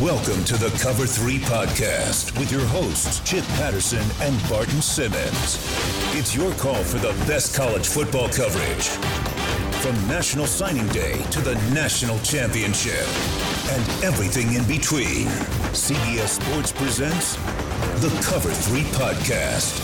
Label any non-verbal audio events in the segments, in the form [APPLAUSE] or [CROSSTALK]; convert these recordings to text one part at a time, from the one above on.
Welcome to the Cover 3 podcast with your hosts, Chip Patterson and Barton Simmons. It's your call for the best college football coverage. From National Signing Day to the National Championship and everything in between, CBS Sports presents the Cover 3 podcast.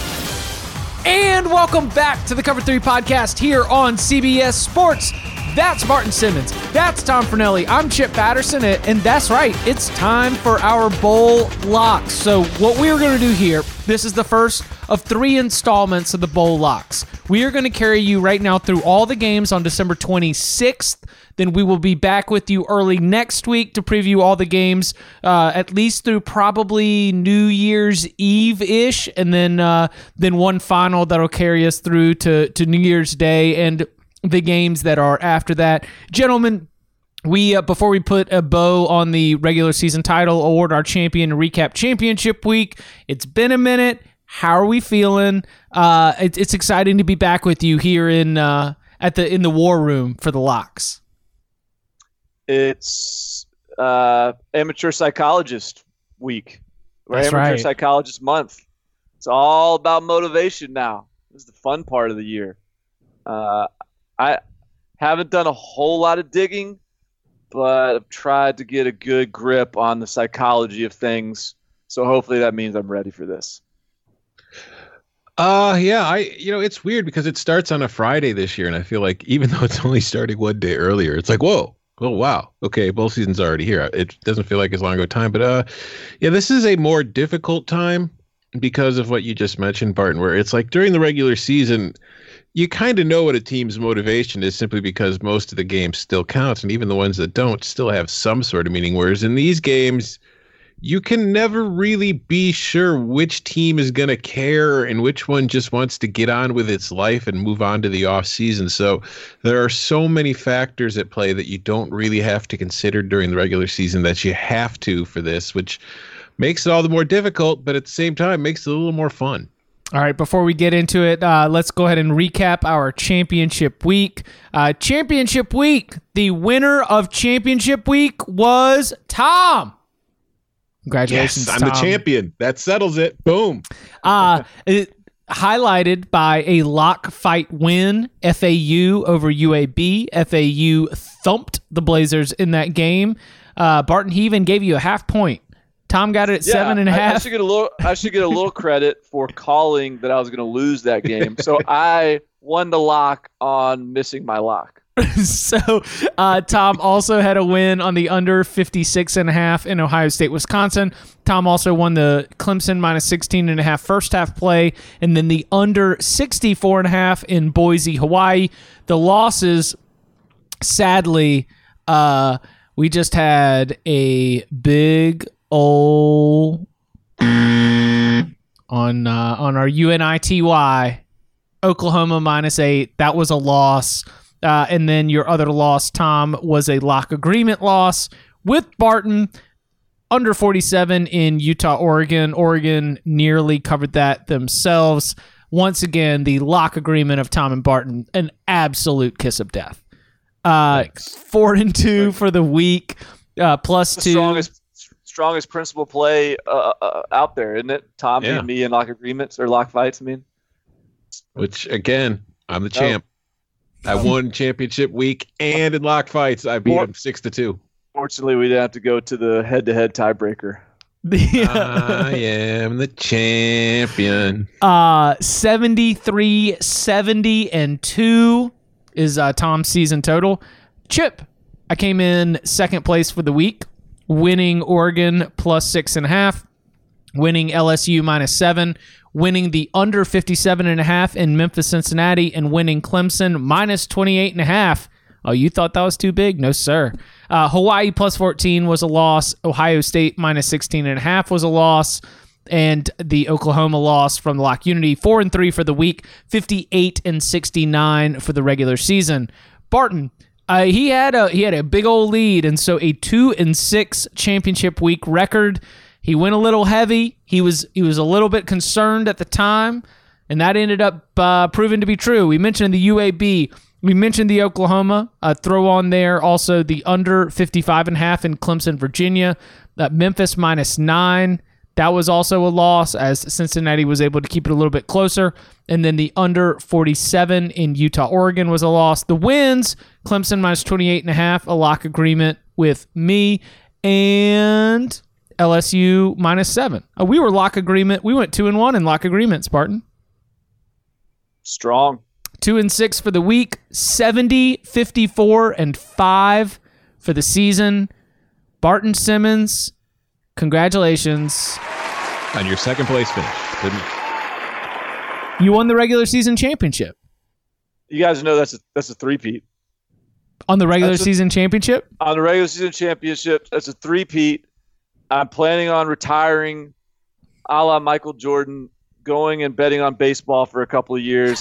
And welcome back to the Cover 3 podcast here on CBS Sports. That's Barton Simmons. That's Tom Fornelli. I'm Chip Patterson, and that's right. It's time for our bowl locks. So, what we are going to do here, this is the first of three installments of the bowl locks. We are going to carry you right now through all the games on December 26th. Then we will be back with you early next week to preview all the games, uh, at least through probably New Year's Eve ish, and then uh, then one final that'll carry us through to to New Year's Day and the games that are after that. Gentlemen, we uh, before we put a bow on the regular season title award our champion recap championship week it's been a minute. How are we feeling? Uh, it, it's exciting to be back with you here in uh, at the in the war room for the locks. It's uh, amateur psychologist week or That's amateur right. psychologist month. It's all about motivation now. This is the fun part of the year. Uh, i haven't done a whole lot of digging but I've tried to get a good grip on the psychology of things. So hopefully that means I'm ready for this. Uh yeah, I you know it's weird because it starts on a Friday this year, and I feel like even [LAUGHS] though it's only starting one day earlier, it's like whoa, oh wow, okay, bowl season's already here. It doesn't feel like as long ago time, but uh, yeah, this is a more difficult time because of what you just mentioned, Barton. Where it's like during the regular season, you kind of know what a team's motivation is simply because most of the games still count, and even the ones that don't still have some sort of meaning. Whereas in these games, you can never really be sure which team is going to care and which one just wants to get on with its life and move on to the off season. So there are so many factors at play that you don't really have to consider during the regular season that you have to for this, which makes it all the more difficult, but at the same time makes it a little more fun. All right, before we get into it, uh, let's go ahead and recap our championship week. Uh, championship week, the winner of championship week was Tom. Congratulations, Yes, I'm the champion. That settles it. Boom. Uh, [LAUGHS] it, highlighted by a lock fight win, FAU over UAB. FAU thumped the Blazers in that game. Uh, Barton he even gave you a half point. Tom got it at seven and a I- I, half. should get a little. I should get a little [LAUGHS] credit for calling that I was going to lose that game. So I won the lock on missing my lock. [LAUGHS] so uh, Tom also had a win on the under 56 and a half in Ohio State, Wisconsin. Tom also won the Clemson minus 16 and a half first half play and then the under 64 and a half in Boise, Hawaii. The losses, sadly, uh, we just had a big old on uh, on our UNITY Oklahoma minus eight. That was a loss. Uh, and then your other loss, Tom, was a lock agreement loss with Barton under 47 in Utah, Oregon. Oregon nearly covered that themselves. Once again, the lock agreement of Tom and Barton, an absolute kiss of death. Uh, four and two for the week, uh, plus The two. strongest, strongest principal play uh, uh, out there, isn't it? Tom Yeah. beat me in lock agreements or lock fights. I mean, Which again, I'm the champ. I won championship week and in lock fights, I beat More- him six to two. fortunately, we didn't have to go to the head-to-head tiebreaker. [LAUGHS] The, I am the champion. Uh 73 70 and 2 is uh Tom's season total. Chip, I came in second place for the week, winning Oregon plus six and a half, winning LSU minus seven, winning the under 57 and a half in Memphis, Cincinnati, and winning Clemson minus 28 and a half. Oh, you thought that was too big? No, sir. Uh, Hawaii plus 14 was a loss. Ohio State minus 16 and a half was a loss. And the Oklahoma loss from the Lock Unity, four and three for the week, 58 and 69 for the regular season. Barton, uh, he had a he had a big old lead, and so a two and six championship week record. He went a little heavy. He was he was a little bit concerned at the time, and that ended up uh, proving to be true. We mentioned the UAB. We mentioned the Oklahoma. Uh, throw on there also the under 55 and a half in Clemson, Virginia. Uh, Memphis minus nine. That was also a loss as Cincinnati was able to keep it a little bit closer. And then the under 47 in Utah, Oregon was a loss. The wins, Clemson minus 28 and a half, a lock agreement with me and LSU minus seven. Uh, we were lock agreement. We went two and one in lock agreement, Spartan. Strong. Two and six for the week, 70, 54, and five for the season. Barton Simmons, congratulations. On your second place finish. Couldn't- You won the regular season championship. You guys know that's a that's a three-peat. On the regular a- season championship? On the regular season championship, that's a three-peat. I'm planning on retiring a la Michael Jordan, going and betting on baseball for a couple of years,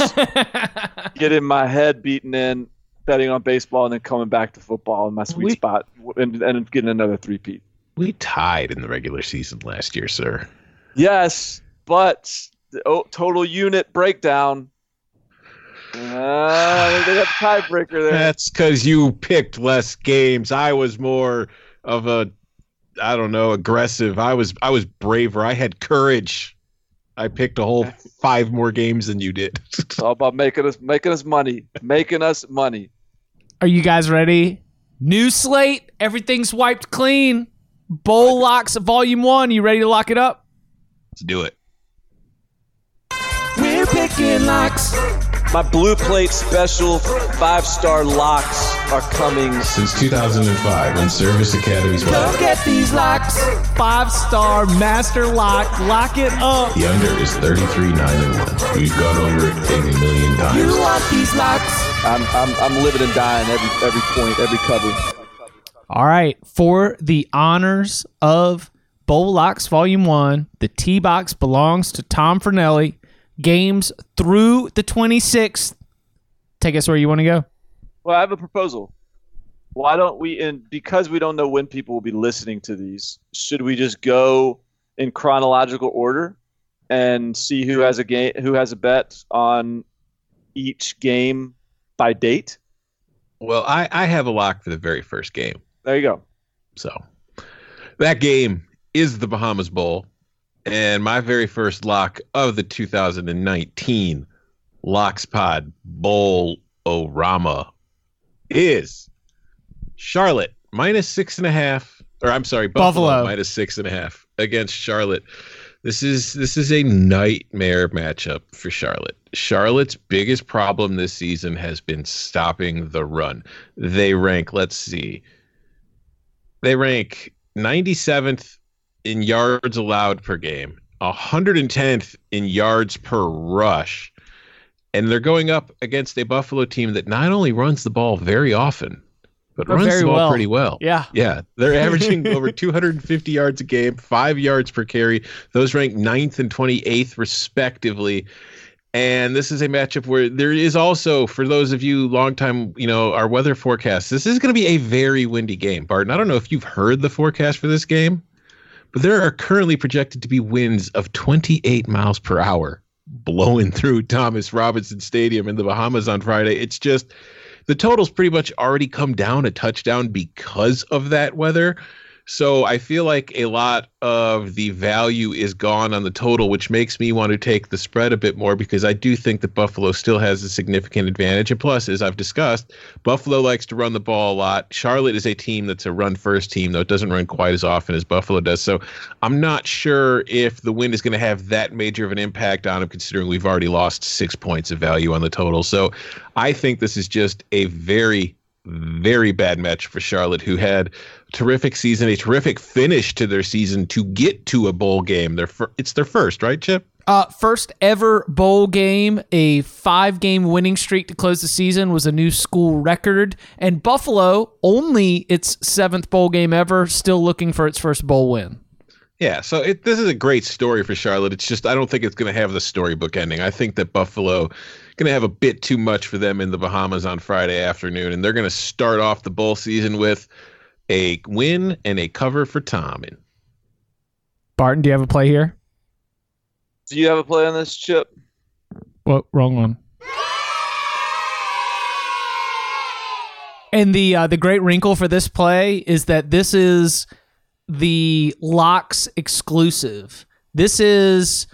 [LAUGHS] getting my head beaten in, betting on baseball, and then coming back to football in my sweet We- spot and, and getting another three-peat. We tied in the regular season last year, sir. Yes, but the oh, total unit breakdown. Uh, they got the tiebreaker there. That's because you picked less games. I was more of a, I don't know, aggressive. I was I was braver. I had courage. I picked a whole five more games than you did. It's all about making us making us money, making us money. Are you guys ready? New slate. Everything's wiped clean. Bowl locks volume one. You ready to lock it up? Let's do it. We're picking locks. My blue plate special five star locks are coming. Since 2005, when Service Academy's Go get these locks. Five star master lock. Lock it up. The under is 33 9 and 1. We've gone over it a million times. You want these locks. I'm I'm I'm living and dying every every point, every cover. All right, for the honors of Bowl Locks Volume 1, the T box belongs to Tom Fornelli. Games through the 26th. Take us where you want to go. Well, I have a proposal. Why don't we, and because we don't know when people will be listening to these, should we just go in chronological order and see who has a game, who has a bet on each game by date? Well, I, I have a lock for the very first game. There you go. So that game is the Bahamas Bowl. And my very first lock of the 2019 Locks Pod Bowl Orama is Charlotte minus six and a half. Or I'm sorry, Buffalo, Buffalo. minus six and a half against Charlotte. This is this is a nightmare matchup for Charlotte. Charlotte's biggest problem this season has been stopping the run. They rank, let's see, they rank 97th in yards allowed per game, 110th in yards per rush. And they're going up against a Buffalo team that not only runs the ball very often, but But runs the ball well. pretty well. Yeah. Yeah, they're [LAUGHS] averaging over 250 yards a game, five yards per carry. Those rank ninth and 28th, respectively. And this is a matchup where there is also, for those of you longtime, you know, our weather forecast, this is going to be a very windy game. Barton, I don't know if you've heard the forecast for this game, but there are currently projected to be winds of 28 miles per hour blowing through Thomas Robinson Stadium in the Bahamas on Friday. It's just the total's pretty much already come down a touchdown because of that weather. So I feel like a lot of the value is gone on the total, which makes me want to take the spread a bit more because I do think that Buffalo still has a significant advantage. And plus, as I've discussed, Buffalo likes to run the ball a lot. Charlotte is a team that's a run first team, though it doesn't run quite as often as Buffalo does. So I'm not sure if the win is going to have that major of an impact on them, considering we've already lost six points of value on the total. So I think this is just a very, very bad match for Charlotte, who had terrific season, a terrific finish to their season to get to a bowl game. Their fir- it's their first, right, Chip? Uh, first ever bowl game, a five game winning streak to close the season was a new school record. And Buffalo, only its seventh bowl game ever, still looking for its first bowl win. Yeah, so it, this is a great story for Charlotte. It's just I don't think it's going to have the storybook ending. I think that Buffalo going to have a bit too much for them in the Bahamas on Friday afternoon, and they're going to start off the bowl season with a win and a cover for Tommen. Barton, do you have a play here? Do you have a play on this, Chip? What wrong one? And the uh, the great wrinkle for this play is that this is the locks exclusive. This is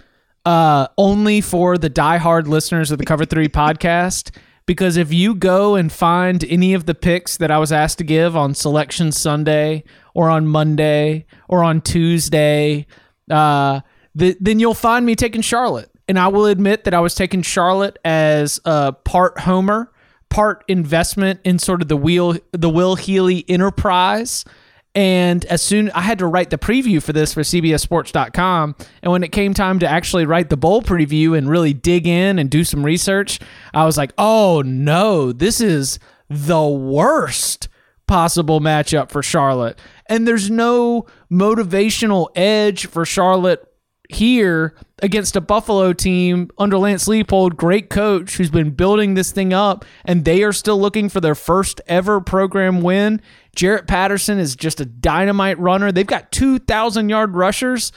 uh, only for the diehard listeners of the Cover Three [LAUGHS] podcast. Because if you go and find any of the picks that I was asked to give on Selection Sunday or on Monday or on Tuesday, uh, th- then you'll find me taking Charlotte. And I will admit that I was taking Charlotte as a part homer, part investment in sort of the wheel, the Will Healy enterprise. And as soon I had to write the preview for this for CBSSports.com, and when it came time to actually write the bowl preview and really dig in and do some research, I was like, "Oh no, this is the worst possible matchup for Charlotte." And there's no motivational edge for Charlotte here against a Buffalo team under Lance Leipold, great coach who's been building this thing up, and they are still looking for their first ever program win. Jarrett Patterson is just a dynamite runner. They've got 2,000 yard rushers.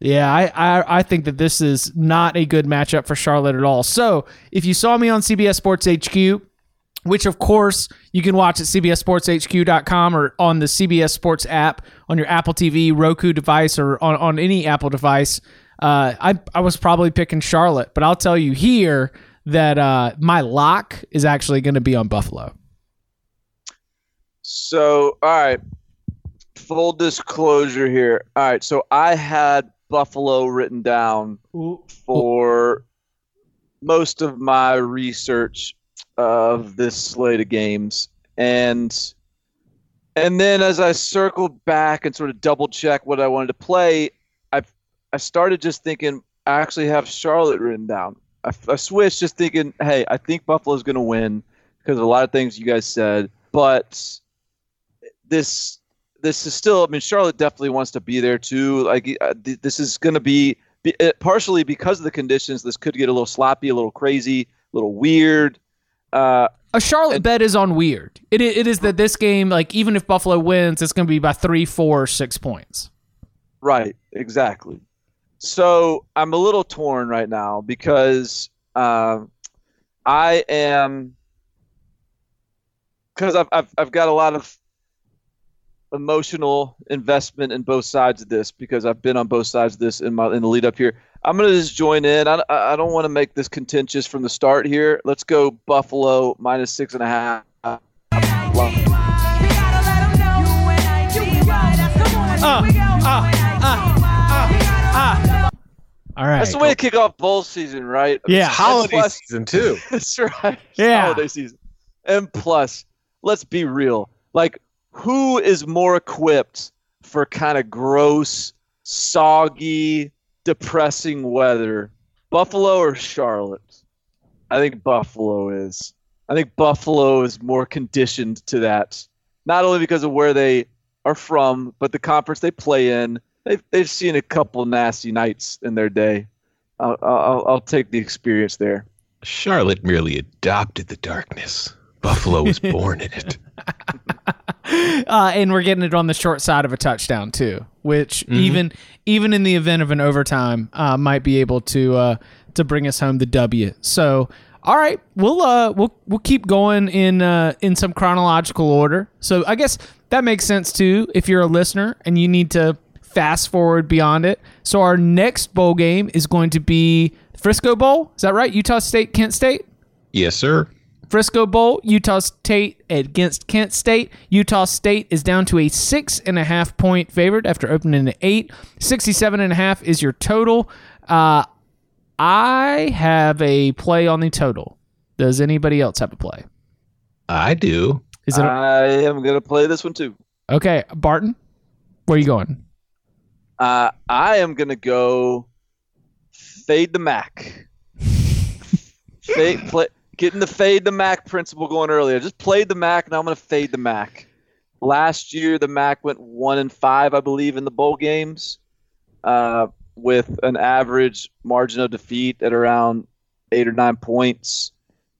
Yeah, I, I, I think that this is not a good matchup for Charlotte at all. So if you saw me on CBS Sports HQ, which of course you can watch at cbssportshq.com or on the CBS Sports app on your Apple TV, Roku device, or on, on any Apple device. Uh, I, I was probably picking Charlotte, but I'll tell you here that uh, my lock is actually going to be on Buffalo. So, all right. Full disclosure here. All right. So I had Buffalo written down for most of my research of this slate of games, and and then as I circled back and sort of double check what I wanted to play, I I started just thinking I actually have Charlotte written down. I, I switched just thinking, hey, I think Buffalo's going to win because of a lot of things you guys said, but this this is still. I mean, Charlotte definitely wants to be there too. Like uh, th- this is going to be, be uh, partially because of the conditions. This could get a little sloppy, a little crazy, a little weird. Uh, A Charlotte bet is on weird. It, it is that this game, like even if Buffalo wins, it's going to be by three, four, six points. Right, exactly. So I'm a little torn right now because um, I am because I've, I've I've got a lot of emotional investment in both sides of this because I've been on both sides of this in my in the lead up here. I'm gonna just join in. I, I I don't want to make this contentious from the start here. Let's go Buffalo minus six and a half. Ah, ah, ah, All right. That's the way to kick off bowl season, right? Yeah. Holiday plus- season too. [LAUGHS] That's right. It's Yeah. Holiday season. And plus, let's be real. Like, who is more equipped for kind of gross, soggy, depressing weather? Buffalo or Charlotte? I think Buffalo is. I think Buffalo is more conditioned to that. Not only because of where they are from, but the conference they play in. They've, they've seen a couple nasty nights in their day. I'll, I'll, I'll take the experience there. Charlotte merely adopted the darkness. Buffalo was born in it. [LAUGHS] [LAUGHS] uh, and we're getting it on the short side of a touchdown too, which even even in the event of an overtime uh, might be able to uh, to bring us home the W. So, all right, we'll uh, we'll we'll keep going in uh, in some chronological order. So, I guess that makes sense too if you're a listener and you need to fast forward beyond it. So, our next bowl game is going to be Frisco Bowl. Is that right? Utah State, Kent State. Yes, sir. Frisco Bowl, Utah State against Kent State. Utah State is down to a six and a half point favorite after opening at eight. 67 and a half is your total. Uh, I have a play on the total. Does anybody else have a play? I do. Is it I am going to play this one too. okay? Barton, where are you going? Uh, I am going to go fade the MAC. [LAUGHS] fade, play, getting the fade the MAC principle going earlier. Just played the MAC, and I'm going to fade the MAC. Last year, the MAC went one and five, I believe, in the bowl games, uh, with an average margin of defeat at around eight or nine points.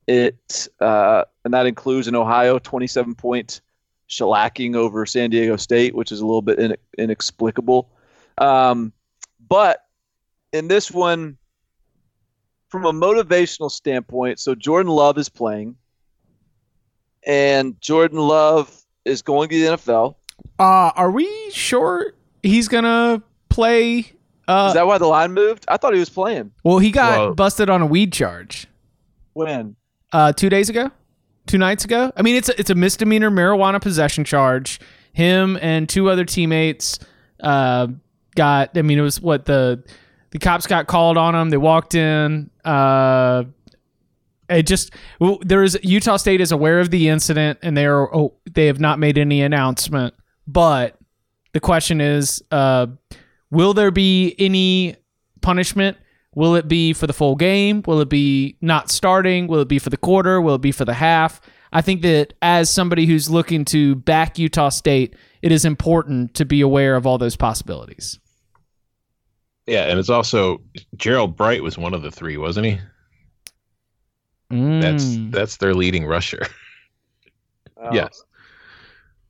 It uh, and that includes an Ohio 27 point shellacking over San Diego State, which is a little bit in, inexplicable. Um, but in this one, from a motivational standpoint, so Jordan Love is playing, and Jordan Love is going to the NFL. Uh, are we sure he's gonna play? Uh, Is that why the line moved? I thought he was playing. well, he got Well- busted on a weed charge When? uh, two days ago, two nights ago. I mean, it's a, it's a misdemeanor marijuana possession charge. Him and two other teammates uh, got. I mean, it was what the the cops got called on them. They walked in. Uh, it just there is Utah State is aware of the incident and they are oh, they have not made any announcement. But the question is, uh, will there be any punishment? Will it be for the full game? Will it be not starting? Will it be for the quarter? Will it be for the half? I think that as somebody who's looking to back Utah State, it is important to be aware of all those possibilities. Yeah, and it's also Gerold Bright was one of the three, wasn't he? That's Mm. that's their leading rusher. [LAUGHS] Oh, Yes.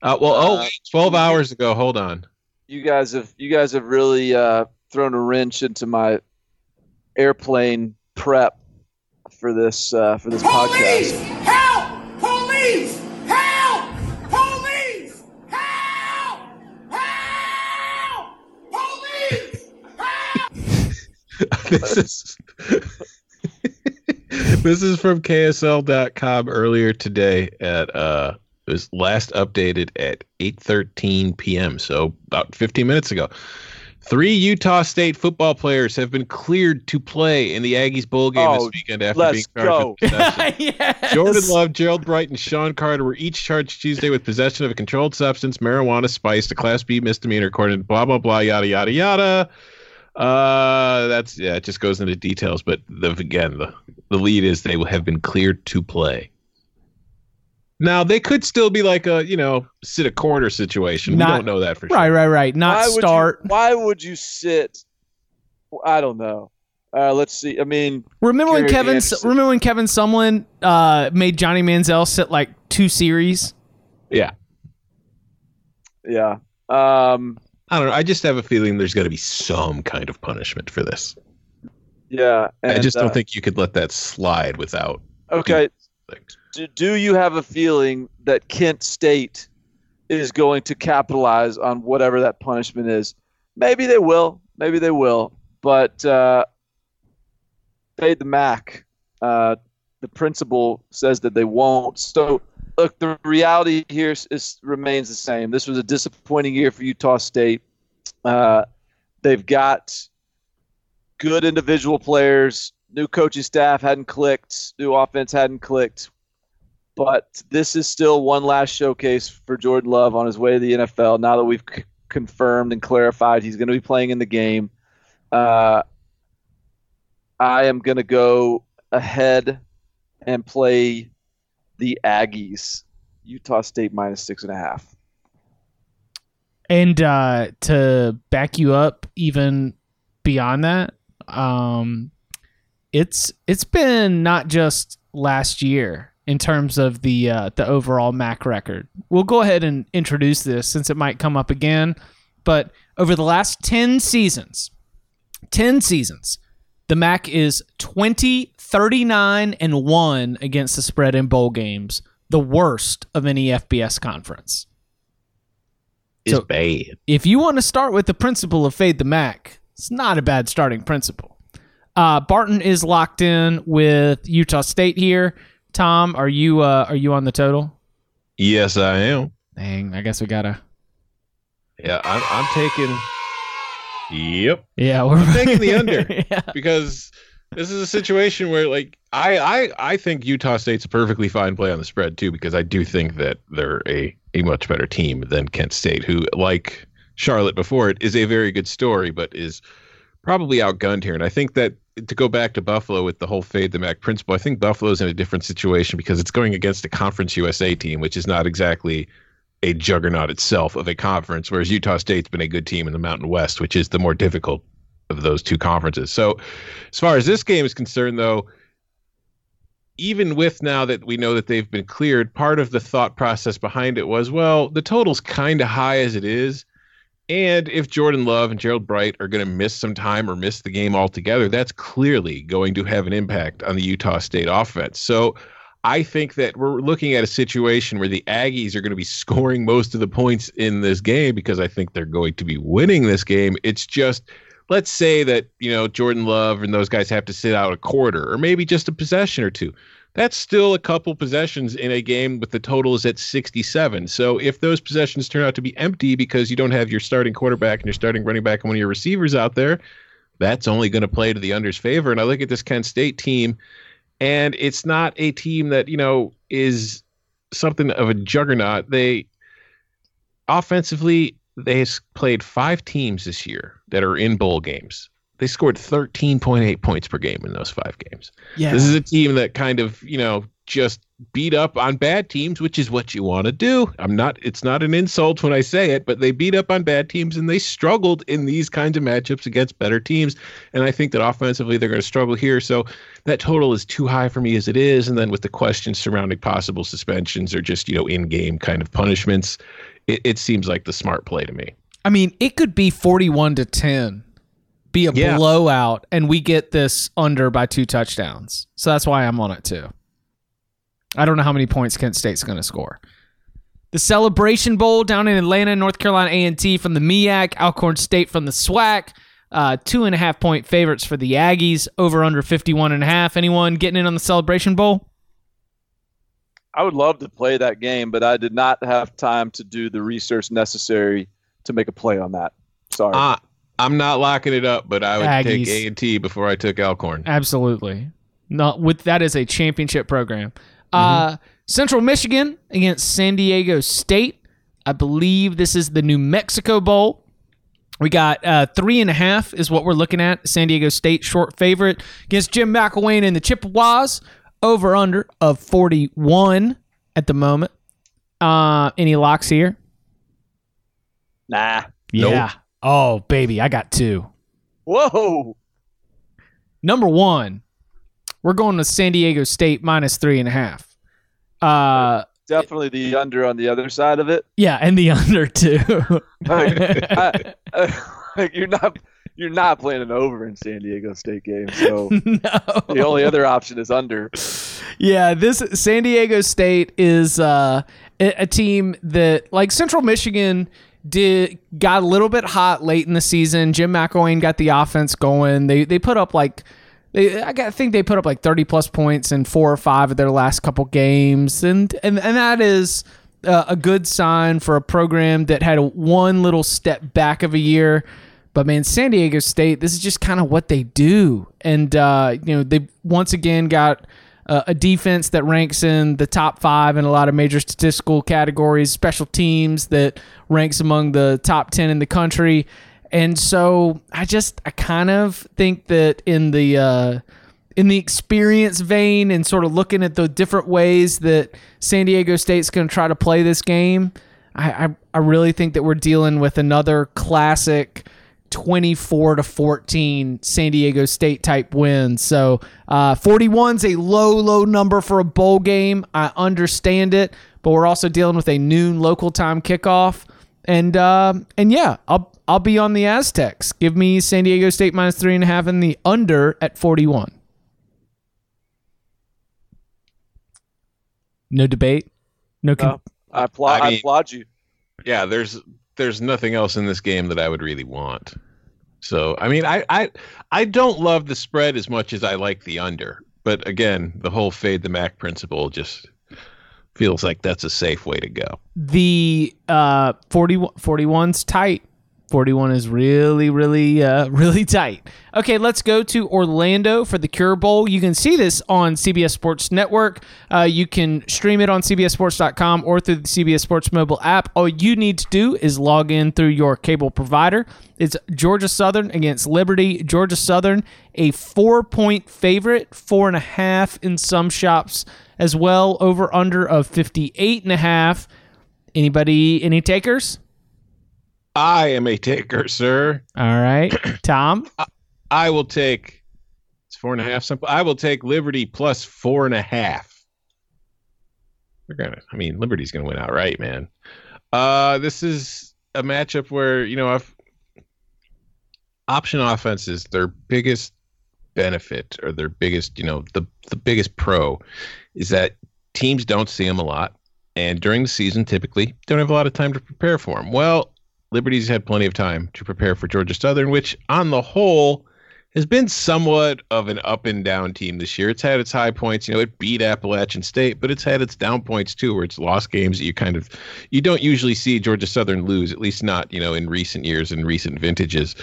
Uh, well, oh, Uh, wait, 12 hours ago. Hold on. You guys have you guys have really uh, thrown a wrench into my airplane prep for this uh, for this Police! podcast. [LAUGHS] this is [LAUGHS] this is from KSL.com earlier today at uh it was last updated at 8:13 p.m. so about 15 minutes ago. Three Utah State football players have been cleared to play in the Aggies bowl game Oh, this weekend after let's being charged with possession. [LAUGHS] yes. Jordan Love, Gerold Bright, and Sean Carter were each charged Tuesday with possession of a controlled substance, marijuana spiced, a Class B misdemeanor, according to blah blah blah, yada yada yada. Uh, that's yeah, it just goes into details, but the again, the the lead is they have been cleared to play. Now they could still be like a you know sit a corner situation. Not- we don't know that for sure. Right, right, right. Not why would start. You, why would you sit? I don't know. Uh, let's see. I mean, Remember when Gary Kevin? Andersen. Remember when Kevin Sumlin uh, made Johnny Manziel sit like two series? Yeah, yeah. Um, I don't know. I just have a feeling there's going to be some kind of punishment for this. yeah. I and, just don't uh, think you could let that slide without. Okay. Do, do you have a feeling that Kent State is going to capitalize on whatever that punishment is? Maybe they will. Maybe they will. But uh, fade the MAC. Uh, the principle says that they won't. So, look, the reality here is, is remains the same. This was a disappointing year for Utah State. Uh, they've got good individual players. New coaching staff hadn't clicked. New offense hadn't clicked. But this is still one last showcase for Jordan Love on his way to the NFL. Now that we've c- confirmed and clarified he's going to be playing in the game, uh, I am going to go ahead and play the Aggies. Utah State minus six and a half. And uh, to back you up even beyond that, um, it's it's been not just last year in terms of the uh, the overall MAC record. We'll go ahead and introduce this since it might come up again. But over the last ten seasons, ten seasons, the MAC is 20, 39, and one against the spread in bowl games, the worst of any FBS conference is So- bad. if you want to start with the principle of fade the MAC, it's not a bad starting principle. Uh, Barton is locked in with Utah State here. Tom, are you uh, are you on the total? Yes, I am. Dang, I guess we gotta. Yeah, I'm, I'm taking. Yep, Yeah, we're taking the under. [LAUGHS] yeah. because this is a situation where, like, I, I, I think Utah State's a perfectly fine play on the spread too, because I do think that they're a a much better team than Kent State, who, like Charlotte before it, is a very good story, but is probably outgunned here. And I think that to go back to Buffalo with the whole fade the MAC principle, I think Buffalo's in a different situation because it's going against a Conference USA team, which is not exactly a juggernaut itself of a conference, whereas Utah State's been a good team in the Mountain West, which is the more difficult of those two conferences. So, as far as this game is concerned, though, even with now that we know that they've been cleared, part of the thought process behind it was, well, the total's kind of high as it is. And if Jordan Love and Gerold Bright are going to miss some time or miss the game altogether, that's clearly going to have an impact on the Utah State offense. So I think that we're looking at a situation where the Aggies are going to be scoring most of the points in this game because I think they're going to be winning this game. It's just let's say that, you know, Jordan Love and those guys have to sit out a quarter or maybe just a possession or two. That's still a couple possessions in a game with the total is at 67. So if those possessions turn out to be empty because you don't have your starting quarterback and your starting running back and one of your receivers out there, that's only going to play to the under's favor. And I look at this Kent State team, and it's not a team that, you know, is something of a juggernaut. They offensively, they played five teams this year that are in bowl games. They scored 13.8 points per game in those five games. Yeah. This is a team that kind of, you know, just beat up on bad teams, which is what you want to do. I'm not it's not an insult when I say it, but they beat up on bad teams and they struggled in these kinds of matchups against better teams. And I think that offensively they're going to struggle here. So that total is too high for me as it is. And then with the questions surrounding possible suspensions or just, you know, in-game kind of punishments, it, it seems like the smart play to me. I mean, it could be 41 to 10, be a Yeah. blowout, and we get this under by two touchdowns. So that's why I'm on it too. I don't know how many points Kent State's going to score. The Celebration Bowl down in Atlanta, North Carolina A&T from the MEAC, Alcorn State from the SWAC. Uh, two and a half point favorites for the Aggies, over under 51 and a half. Anyone getting in on the Celebration Bowl? I would love to play that game, but I did not have time to do the research necessary to make a play on that. Sorry. Uh, I'm not locking it up, but I would Aggies. take A&T before I took Alcorn. Absolutely. Not with that is a championship program. Uh, Central Michigan against San Diego State. I believe this is the New Mexico Bowl. We got uh, three and a half is what we're looking at. San Diego State short favorite against Jim McElwain and the Chippewas. Over under of 41 at the moment. Uh, any locks here? nah. Nope. Yeah. Oh, baby, I got two. Whoa. Number one, we're going to San Diego State minus three and a half. Uh, Definitely the under on the other side of it. yeah, and the [LAUGHS] under too. Like, I- [LAUGHS] like, you're not you're not playing an over in San Diego State game. So [LAUGHS] no. the only other option is under. Yeah, this San Diego State is uh, a, a team that, like Central Michigan, did got a little bit hot late in the season. Jim McElwain got the offense going. They they put up like. They, I think they put up like 30 plus points in four or five of their last couple games, and and and that is uh, a good sign for a program that had one little step back of a year. But man, San Diego State, this is just kind of what they do, and uh, you know they once again got a defense that ranks in the top five in a lot of major statistical categories, special teams that ranks among the top 10 in the country. And so I just, I kind of think that in the, uh, in the experience vein and sort of looking at the different ways that San Diego State's going to try to play this game, I, I, I really think that we're dealing with another classic 24 to 14 San Diego State type win. So uh, 41's a low, low number for a bowl game. I understand it, but we're also dealing with a noon local time kickoff. And uh, and yeah, I'll I'll be on the Aztecs. Give me San Diego State minus three and a half and the under at 41. No debate. No. Con- No, I applaud. I I, mean- applaud you. yeah, there's there's nothing else in this game that I would really want. So I mean, I I I don't love the spread as much as I like the under. But again, the whole fade the MAC principle just feels like that's a safe way to go. the uh 40 41's tight 41 is really, really, uh, [LAUGHS] really tight. Okay, let's go to Orlando for the Cure Bowl. You can see this on CBS Sports Network. Uh, you can stream it on CBSSports.com or through the CBS Sports mobile app. All you need to do is log in through your cable provider. It's Georgia Southern against Liberty. Georgia Southern, a four point favorite, four and a half in some shops as well. Over under of 58 and a half. Anybody, any takers? I am a taker, sir. All right, [CLEARS THROAT] Tom. I will take it's four and a half. Simple. I will take Liberty plus four and a half. We're gonna. I mean, Liberty's gonna win outright, man. Uh, this is a matchup where you know, option offenses, their biggest benefit or their biggest, you know, the the biggest pro is that teams don't see them a lot, and during the season, typically don't have a lot of time to prepare for them. Well, Liberty's had plenty of time to prepare for Georgia Southern, which on the whole has been somewhat of an up and down team this year. It's had its high points, you know, it beat Appalachian State, but it's had its down points too, where it's lost games that you kind of you don't usually see Georgia Southern lose, at least not, you know, in recent years and recent vintages.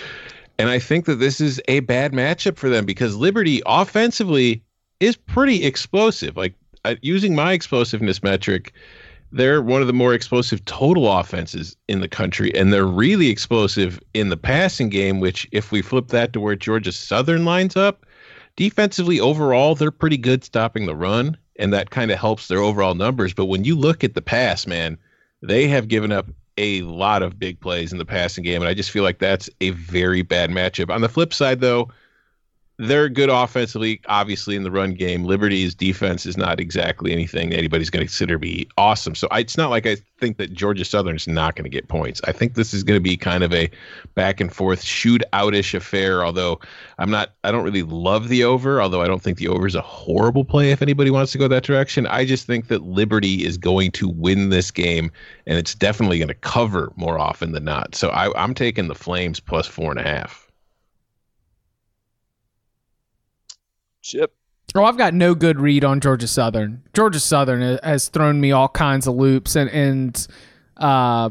And I think that this is a bad matchup for them because Liberty offensively is pretty explosive. Like uh, using my explosiveness metric, they're one of the more explosive total offenses in the country, and they're really explosive in the passing game. Which, if we flip that to where Georgia Southern lines up, defensively overall, they're pretty good stopping the run, and that kind of helps their overall numbers. But when you look at the pass, man, they have given up a lot of big plays in the passing game, and I just feel like that's a very bad matchup. On the flip side, though, they're good offensively, obviously in the run game. Liberty's defense is not exactly anything anybody's going to consider be awesome. So I, it's not like I think that Georgia Southern is not going to get points. I think this is going to be kind of a back and forth shootout-ish affair. Although I'm not, I don't really love the over. Although I don't think the over is a horrible play if anybody wants to go that direction. I just think that Liberty is going to win this game, and it's definitely going to cover more often than not. So I, I'm taking the Flames plus four and a half. Chip. Oh, I've got no good read on Georgia Southern. Georgia Southern has thrown me all kinds of loops, and and uh,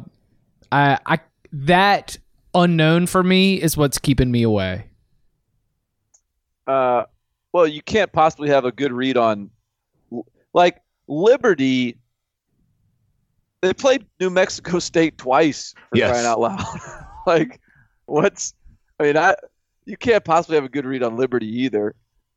I I that unknown for me is what's keeping me away. Uh, well, you can't possibly have a good read on, like Liberty. They played New Mexico State twice for Yes. crying out loud. [LAUGHS] like, what's? I mean, I you can't possibly have a good read on Liberty either.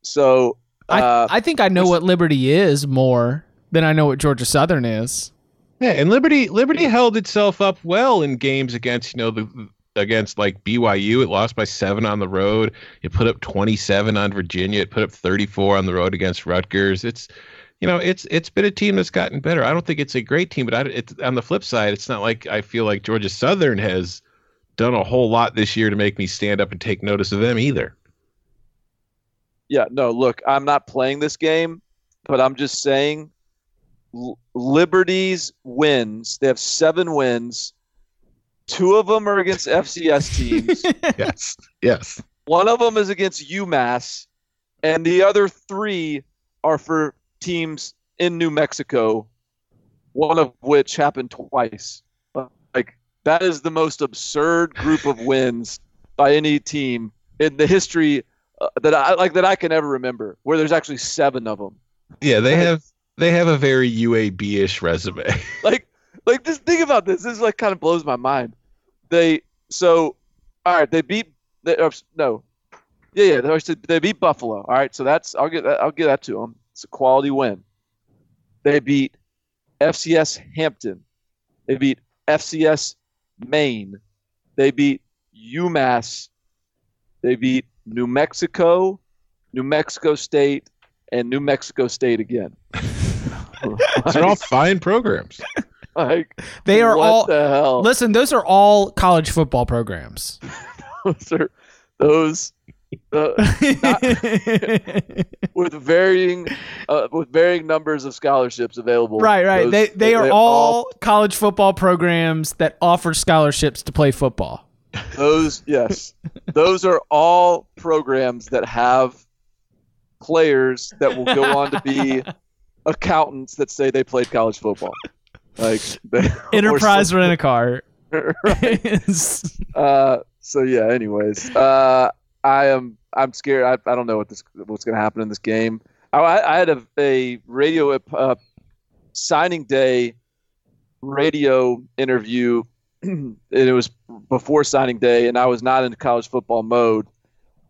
So, uh, I I think I know what Liberty is more than I know what Georgia Southern is. Yeah, and Liberty Liberty held itself up well in games against you know the against like BYU. It lost by seven on the road. It put up 27 on Virginia. It put up 34 on the road against Rutgers. It's you know it's it's been a team that's gotten better. I don't think it's a great team, but I, it's on the flip side, it's not like I feel like Georgia Southern has done a whole lot this year to make me stand up and take notice of them either. Yeah, no, look, I'm not playing this game, but I'm just saying L- Liberty's wins, they have seven wins. Two of them are against FCS teams. [LAUGHS] yes, yes. One of them is against UMass, and the other three are for teams in New Mexico, one of which happened twice. Like, that is the most absurd group of wins by any team in the history uh, that I like that I can ever remember, where there's actually seven of them. Yeah, they have they have a very UAB-ish resume. [LAUGHS] like like just think about this. This is like kind of blows my mind. They so all right, they beat they, or, no. Yeah, yeah, they, they beat Buffalo. All right, so that's I'll get that I'll give that to them. It's a quality win. They beat FCS Hampton. They beat FCS Maine. They beat UMass. They beat New Mexico, New Mexico State, and New Mexico State again. [LAUGHS] They're all fine programs. like They are what all the hell? listen. Those are all college football programs. [LAUGHS] those are those uh, [LAUGHS] with varying uh, with varying numbers of scholarships available. right, right. Those- they they are all college football programs that offer scholarships to play football. Those yes those are all programs that have players that will go on to be [LAUGHS] accountants that say they played college football. Like [LAUGHS] [LAUGHS] Enterprise rent a car. uh, so yeah. Anyways, uh, I am I'm scared. I, I don't know what this what's going to happen in this game. I, I I had a, a radio uh, signing day radio interview, [CLEARS THROAT] it was before signing day, and I was not in college football mode,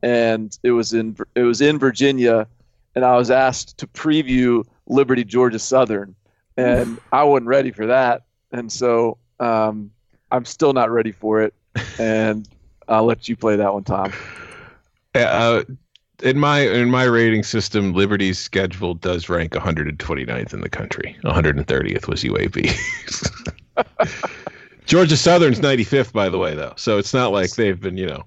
and it was in it was in Virginia, and I was asked to preview Liberty Georgia Southern, and [LAUGHS] I wasn't ready for that, and so um, I'm still not ready for it, and I'll let you play that one, Tom. Uh, in my in my rating system, Liberty's schedule does rank 129th in the country. 130th was UAB. [LAUGHS] Georgia Southern's 95th, by the way, though. So it's not like they've been, you know.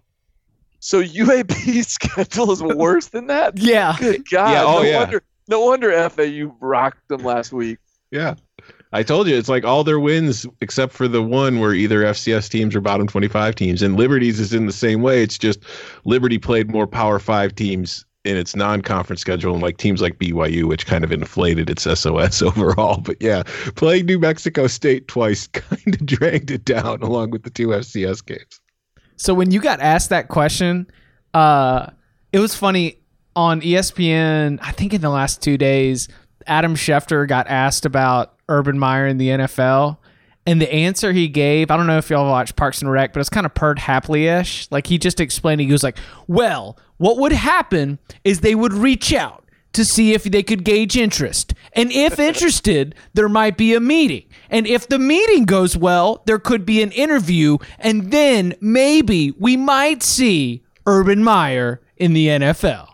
So UAB's [LAUGHS] schedule is worse than that. yeah. Good God! Yeah, oh, no yeah. wonder. No wonder FAU rocked them last week. Yeah. I told you it's like all their wins except for the one where either FCS teams or bottom 25 teams. And Liberty's is in the same way. It's just Liberty played more Power 5 teams in its non-conference schedule and like teams like BYU which kind of inflated its SOS [LAUGHS] overall. But yeah, playing New Mexico State twice [LAUGHS] kind of dragged it down along with the two FCS games. So when you got asked that question, uh, it was funny on ESPN. I think in the last two days, Adam Schefter got asked about Urban Meyer in the NFL, and the answer he gave. I don't know if y'all watch Parks and Rec, but it's kind of Perd Hapley ish. Like he just explained. He was like, "Well, what would happen is they would reach out." To see if they could gauge interest. And if [LAUGHS] interested, there might be a meeting. And if the meeting goes well, there could be an interview. And then maybe we might see Urban Meyer in the NFL.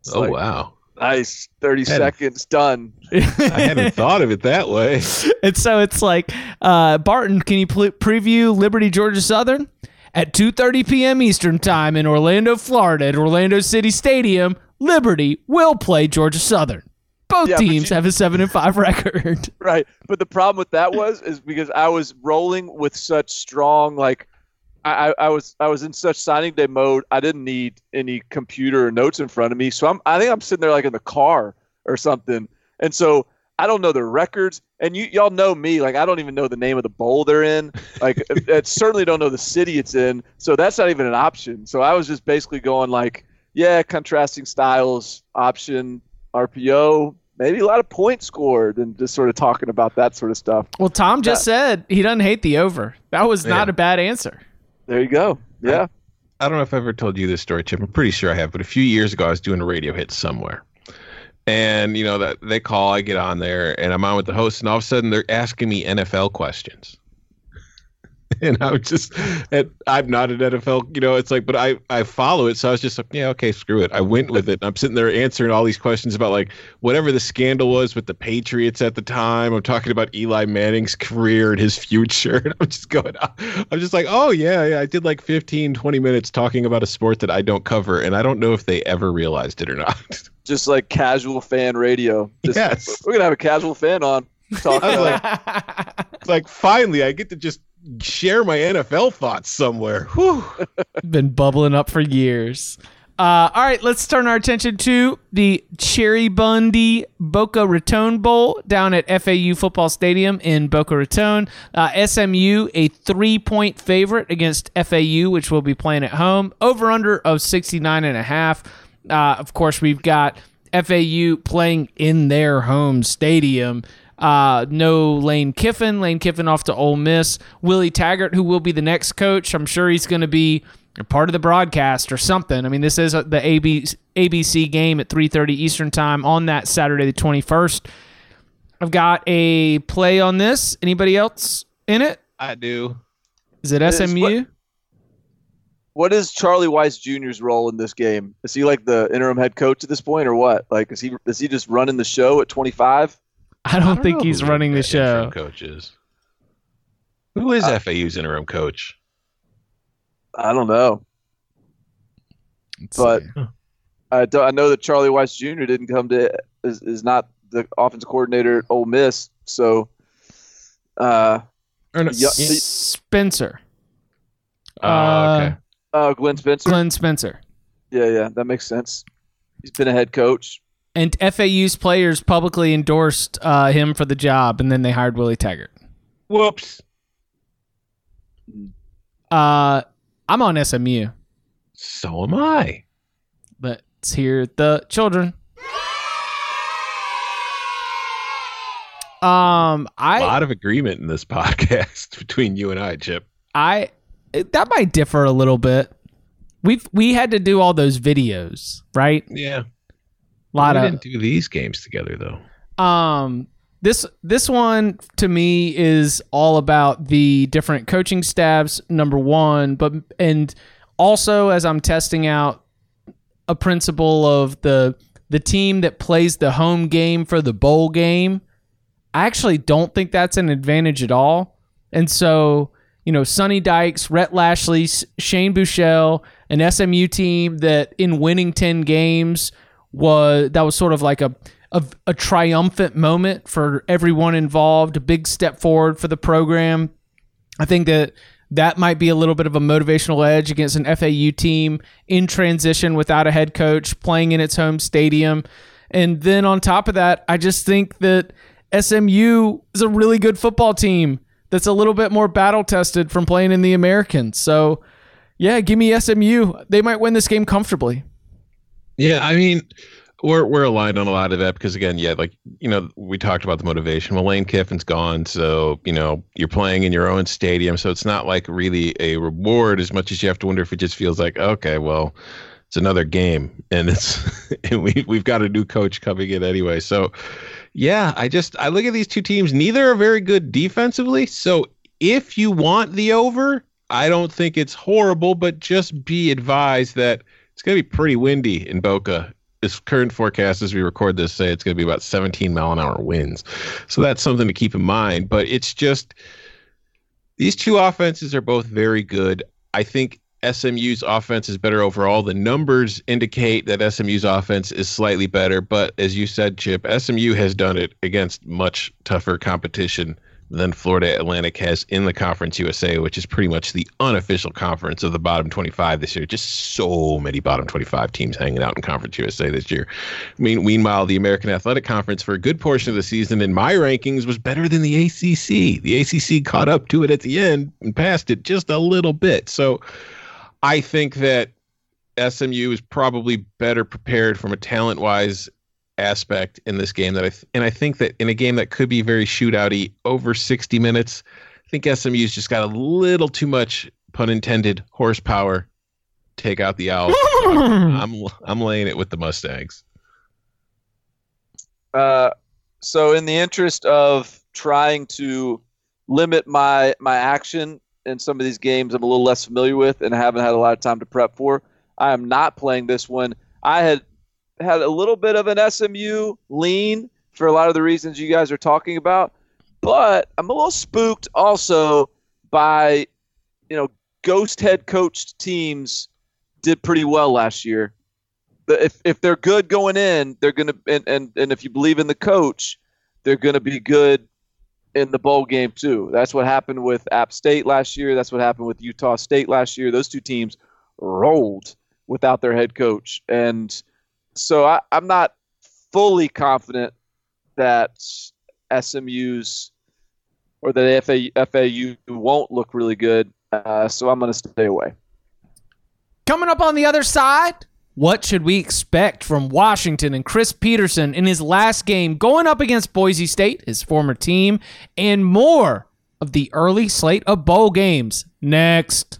It's oh like, wow. Nice, thirty Had- seconds done. [LAUGHS] I hadn't thought of it that way. [LAUGHS] And so it's like, uh, Barton, can you pl- preview Liberty Georgia Southern at 2:30 p.m. Eastern Time in Orlando, Florida, at Orlando City Stadium? Liberty will play Georgia Southern. Both Yeah, teams you- have a seven and five [LAUGHS] record. Right, but the problem with that was is because I was rolling with such strong like. I, I I was I was in such signing day mode. I didn't need any computer or notes in front of me, so I'm I think I'm sitting there like in the car or something, and so I don't know the records. And you y'all know me, like I don't even know the name of the bowl they're in. Like [LAUGHS] I certainly don't know the city it's in, so that's not even an option. So I was just basically going like, yeah, contrasting styles option RPO, maybe a lot of points scored, and just sort of talking about that sort of stuff. Well, Tom just said he doesn't hate the over. That was not Yeah. a bad answer. There you go. Yeah. I don't know if I've ever told you this story, Chip. I'm pretty sure I have, but a few years ago, I was doing a radio hit somewhere. And, you know, that they call, I get on there, and I'm on with the host, and all of a sudden they're asking me NFL questions. [LAUGHS] and I'm just, and I'm not an NFL, you know, it's like, but I, I follow it. So I was just like, yeah, okay, screw it. I went with it. And I'm sitting there answering all these questions about like whatever the scandal was with the Patriots at the time. I'm talking about Eli Manning's career and his future. [LAUGHS] And I'm just going, I'm just like, oh, yeah, yeah. I did like 15, 20 minutes talking about a sport that I don't cover. And I don't know if they ever realized it or not. [LAUGHS] Just like casual fan radio. Just, Yes. We're going to have a casual fan on. Talk I was like, like finally I get to just share my NFL thoughts somewhere. Whew. [LAUGHS] Been bubbling up for years. Uh, all right, let's turn our attention to the Cheribundi Boca Raton Bowl down at FAU Football Stadium in Boca Raton. Uh, SMU, a three point favorite against FAU, which will be playing at home. Over under of 69 and a half. Uh, of course, we've got FAU playing in their home stadium. Uh, no Lane Kiffin. Lane Kiffin off to Ole Miss. Willie Taggart, who will be the next coach. I'm sure he's going to be a part of the broadcast or something. I mean, this is the AB, ABC game at 3:30 Eastern time on that Saturday the 21st. I've got a play on this. Anybody else in it? I do. Is it SMU? what- What is Charlie Weis Jr.'s role in this game? Is he like the interim head coach at this point, or what? Like, is he is he just running the show at 25? I don't, I don't think he's running the show. Coach is. Who is FAU's interim coach? I don't know, Let's but see. I, do, I know that Charlie Weis Jr. didn't come to is, is not the offensive coordinator at Ole Miss, so uh, Or no- Yeah. Spencer. Oh, Uh, okay. oh Glenn Spencer. Glenn Spencer. Yeah, yeah, that makes sense. He's been a head coach. And FAU's players publicly endorsed uh, him for the job, and then they hired Willie Taggart. Whoops. Uh, I'm on SMU. So am I. Let's hear the children. Um, A I lot of agreement in this [LAUGHS] podcast between you and I, Chip. I that might differ a little bit. We've we had to do all those videos, right? Yeah. A lot we of didn't do these games together though. um this this one to me is all about the different coaching staffs number 1 but and also as I'm testing out a principle of the the team that plays the home game for the bowl game I actually don't think that's an advantage at all and so you know Sonny Dykes, Rhett Lashlee, Shane Buechele, an SMU team that in winning 10 games was that was sort of like a a, a triumphant moment for everyone involved, a big step forward for the program. I think that that might be a little bit of a motivational edge against an FAU team in transition without a head coach playing in its home stadium. And then on top of that, I just think that SMU is a really good football team that's a little bit more battle tested from playing in the American. So, yeah, give me SMU. They might win this game comfortably. Yeah, I mean, we're we're aligned on a lot of that because again, yeah, like you know, we talked about the motivation. Well, Lane Kiffin's gone, so you know you're playing in your own stadium, so it's not like really a reward as much as you have to wonder if it just feels like okay, well, it's another game, and it's [LAUGHS] and we we've got a new coach coming in anyway. So yeah, I just I look at these two teams. Neither are very good defensively. So if you want the over, I don't think it's horrible, but just be advised that it's going to be pretty windy in Boca. This current forecast, as we record this, say it's going to be about 17 mile an hour winds. So that's something to keep in mind. But it's just these two offenses are both very good. I think SMU's offense is better overall. The numbers indicate that SMU's offense is slightly better, but as you said, Chip, SMU has done it against much tougher competition than Florida Atlantic has in the Conference USA, which is pretty much the unofficial conference of the bottom 25 this year. Just so many bottom 25 teams hanging out in Conference USA this year. I mean, meanwhile, the American Athletic Conference for a good portion of the season in my rankings was better than the ACC. The ACC caught up to it at the end and passed it just a little bit. So I think that SMU is probably better prepared from a talent wise aspect in this game that I th- and I think that in a game that could be very shootouty over 60 minutes, I think SMU's just got a little too much pun intended horsepower. Take out the owls. [LAUGHS] I'm I'm laying it with the Mustangs. Uh, so in the interest of trying to limit my my action in some of these games I'm a little less familiar with and haven't had a lot of time to prep for, I am not playing this one. I had had a little bit of an SMU lean for a lot of the reasons you guys are talking about, but I'm a little spooked also by you know ghost head coached teams did pretty well last year. If if they're good going in, they're gonna and, and, and if you believe in the coach, they're gonna be good in the bowl game too. That's what happened with App State last year. That's what happened with Utah State last year. Those two teams rolled without their head coach, and so I, I'm not fully confident that SMU's or that FAU, FAU won't look really good. Uh, so I'm going to stay away. Coming up on the other side, what should we expect from Washington and Chris Petersen in his last game going up against Boise State, his former team, and more of the early slate of bowl games next.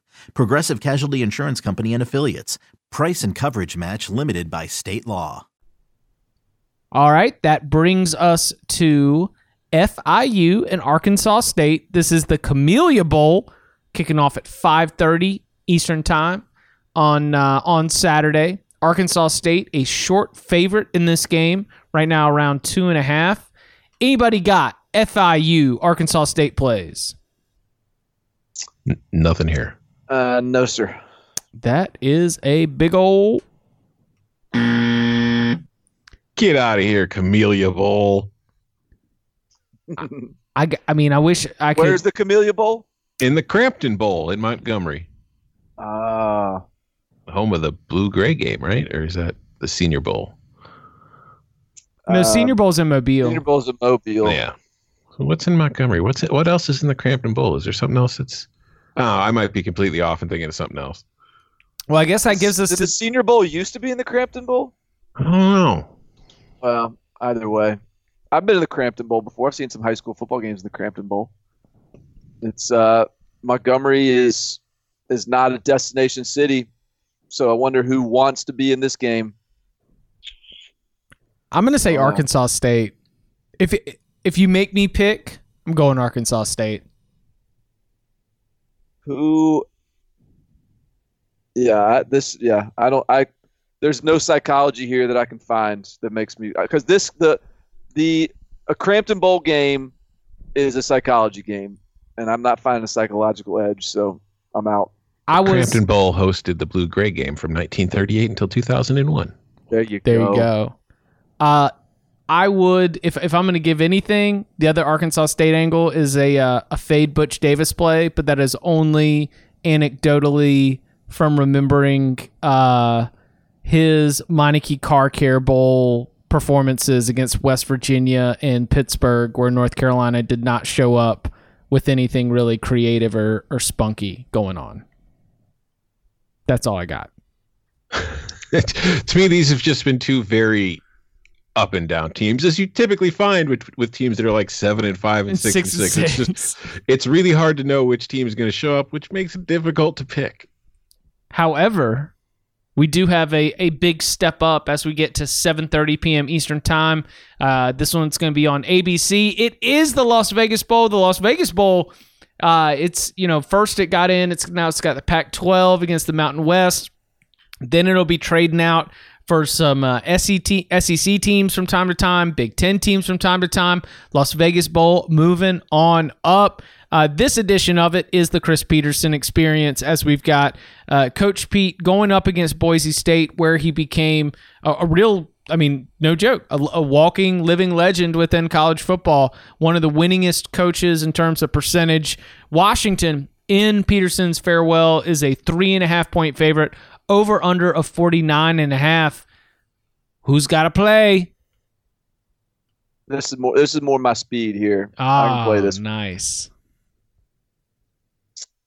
Progressive Casualty Insurance Company and Affiliates. Price and coverage match limited by state law. All right, that brings us to FIU and Arkansas State. This is the Camellia Bowl, kicking off at 5:30 Eastern Time on uh, on Saturday. Arkansas State a short favorite in this game right now, around two and a half. Anybody got FIU Arkansas State plays? N- nothing here. Uh, no, sir. That is a big old. Get out of here, Camellia Bowl. [LAUGHS] I I mean, I wish I could. Where's the Camellia Bowl? In the Crampton Bowl in Montgomery, Uh, home of the Blue Gray game, right? Or is that the Senior Bowl? no, uh, Senior Bowl's in Mobile. Senior Bowl's in Mobile. Yeah. So what's in Montgomery? What's it? What else is in the Crampton Bowl? Is there something else that's? Oh, I might be completely off and thinking of something else. Well, I guess that gives us Did to the Senior Bowl used to be in the Crampton Bowl? I don't know. Well, either way, I've been to the Crampton Bowl before. I've seen some high school football games in the Crampton Bowl. It's uh, Montgomery is is not a destination city, so I wonder who wants to be in this game. I'm going to say Oh. Arkansas State. If it, if you make me pick, I'm going Arkansas State. Who? Yeah, this. Yeah, I don't. I there's no psychology here that I can find that makes me because this the the a Crampton Bowl game is a psychology game, and I'm not finding a psychological edge, so I'm out. I was Crampton Bowl hosted the Blue Gray game from 1938 until 2001. There you there. go. You go. Uh, I would if if I'm going to give anything, the other Arkansas State angle is a uh, a fade Butch Davis play, but that is only anecdotally from remembering uh, his Meineke Car Care Bowl performances against West Virginia and Pittsburgh, where North Carolina did not show up with anything really creative or, or spunky going on. That's all I got. [LAUGHS] to me, these have just been two very up and down teams, as you typically find with with teams that are like seven and five and six, and six. It's just [LAUGHS] it's really hard to know which team is going to show up, which makes it difficult to pick. However, we do have a, a big step up as we get to 7.30 p.m. Eastern Time. Uh, this one's going to be on ABC. It is the Las Vegas Bowl. The Las Vegas Bowl, uh, it's, you know, first it got in. It's Now it's got the Pac-12 against the Mountain West. Then it'll be trading out for some uh, SEC, SEC teams from time to time, Big Ten teams from time to time. Las Vegas Bowl moving on up. Uh, this edition of it is the Chris Petersen experience, as we've got uh, Coach Pete going up against Boise State, where he became a, a real. I mean, no joke, a, a walking, living legend within college football. One of the winningest coaches in terms of percentage. Washington in Petersen's farewell is a three and a half point favorite over under of 49 and a half. Who's got to play? This is more. This is more my speed here. I Ah, can play this. nice.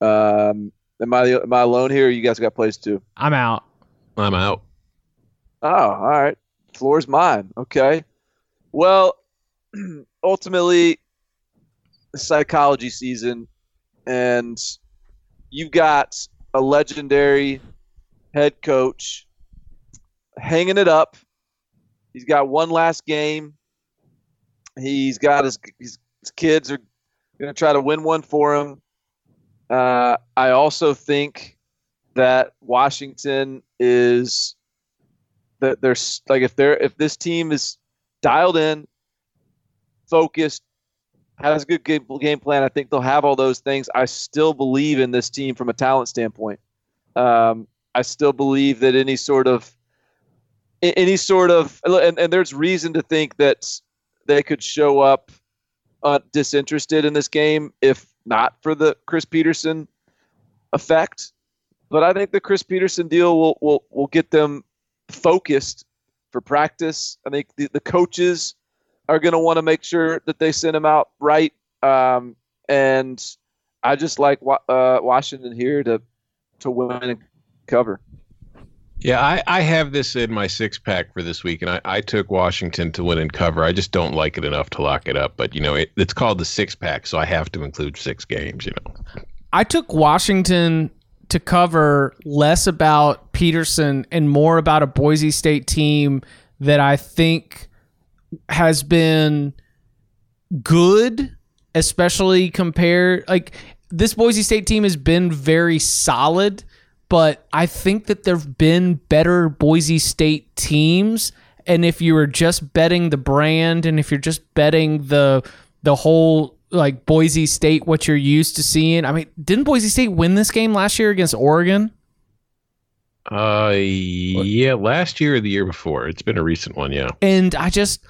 Um, am I am I alone here? Or you guys got plays too. I'm out. I'm out. Oh, all right. Floor's mine. Okay. Well, [CLEARS THROAT] ultimately, psychology season, and you've got a legendary head coach hanging it up. He's got one last game. He's got his, his, his kids are going to try to win one for him. Uh, I also think that Washington is that there's like if they're if this team is dialed in, focused, has a good game, game plan, I think they'll have all those things. I still believe in this team from a talent standpoint. Um, I still believe that any sort of any sort of and, and there's reason to think that they could show up uh, disinterested in this game if not for the Chris Petersen effect. But I think the Chris Petersen deal will will will get them focused for practice. I think the, the coaches are going to want to make sure that they send him out right. Um, and I just like uh, Washington here to to win and cover. Yeah, I, I have this in my six pack for this week, and I, I took Washington to win and cover. I just don't like it enough to lock it up. But you know, it, it's called the six pack, so I have to include six games. You know, I took Washington to cover less about Petersen and more about a Boise State team that I think has been good, especially compared like this Boise State team has been very solid, but I think that there've been better Boise State teams and if you were just betting the brand and if you're just betting the the whole like Boise State what you're used to seeing. I mean, didn't Boise State win this game last year against Oregon? uh, yeah, last year or the year before, it's been a recent one. Yeah, And I just,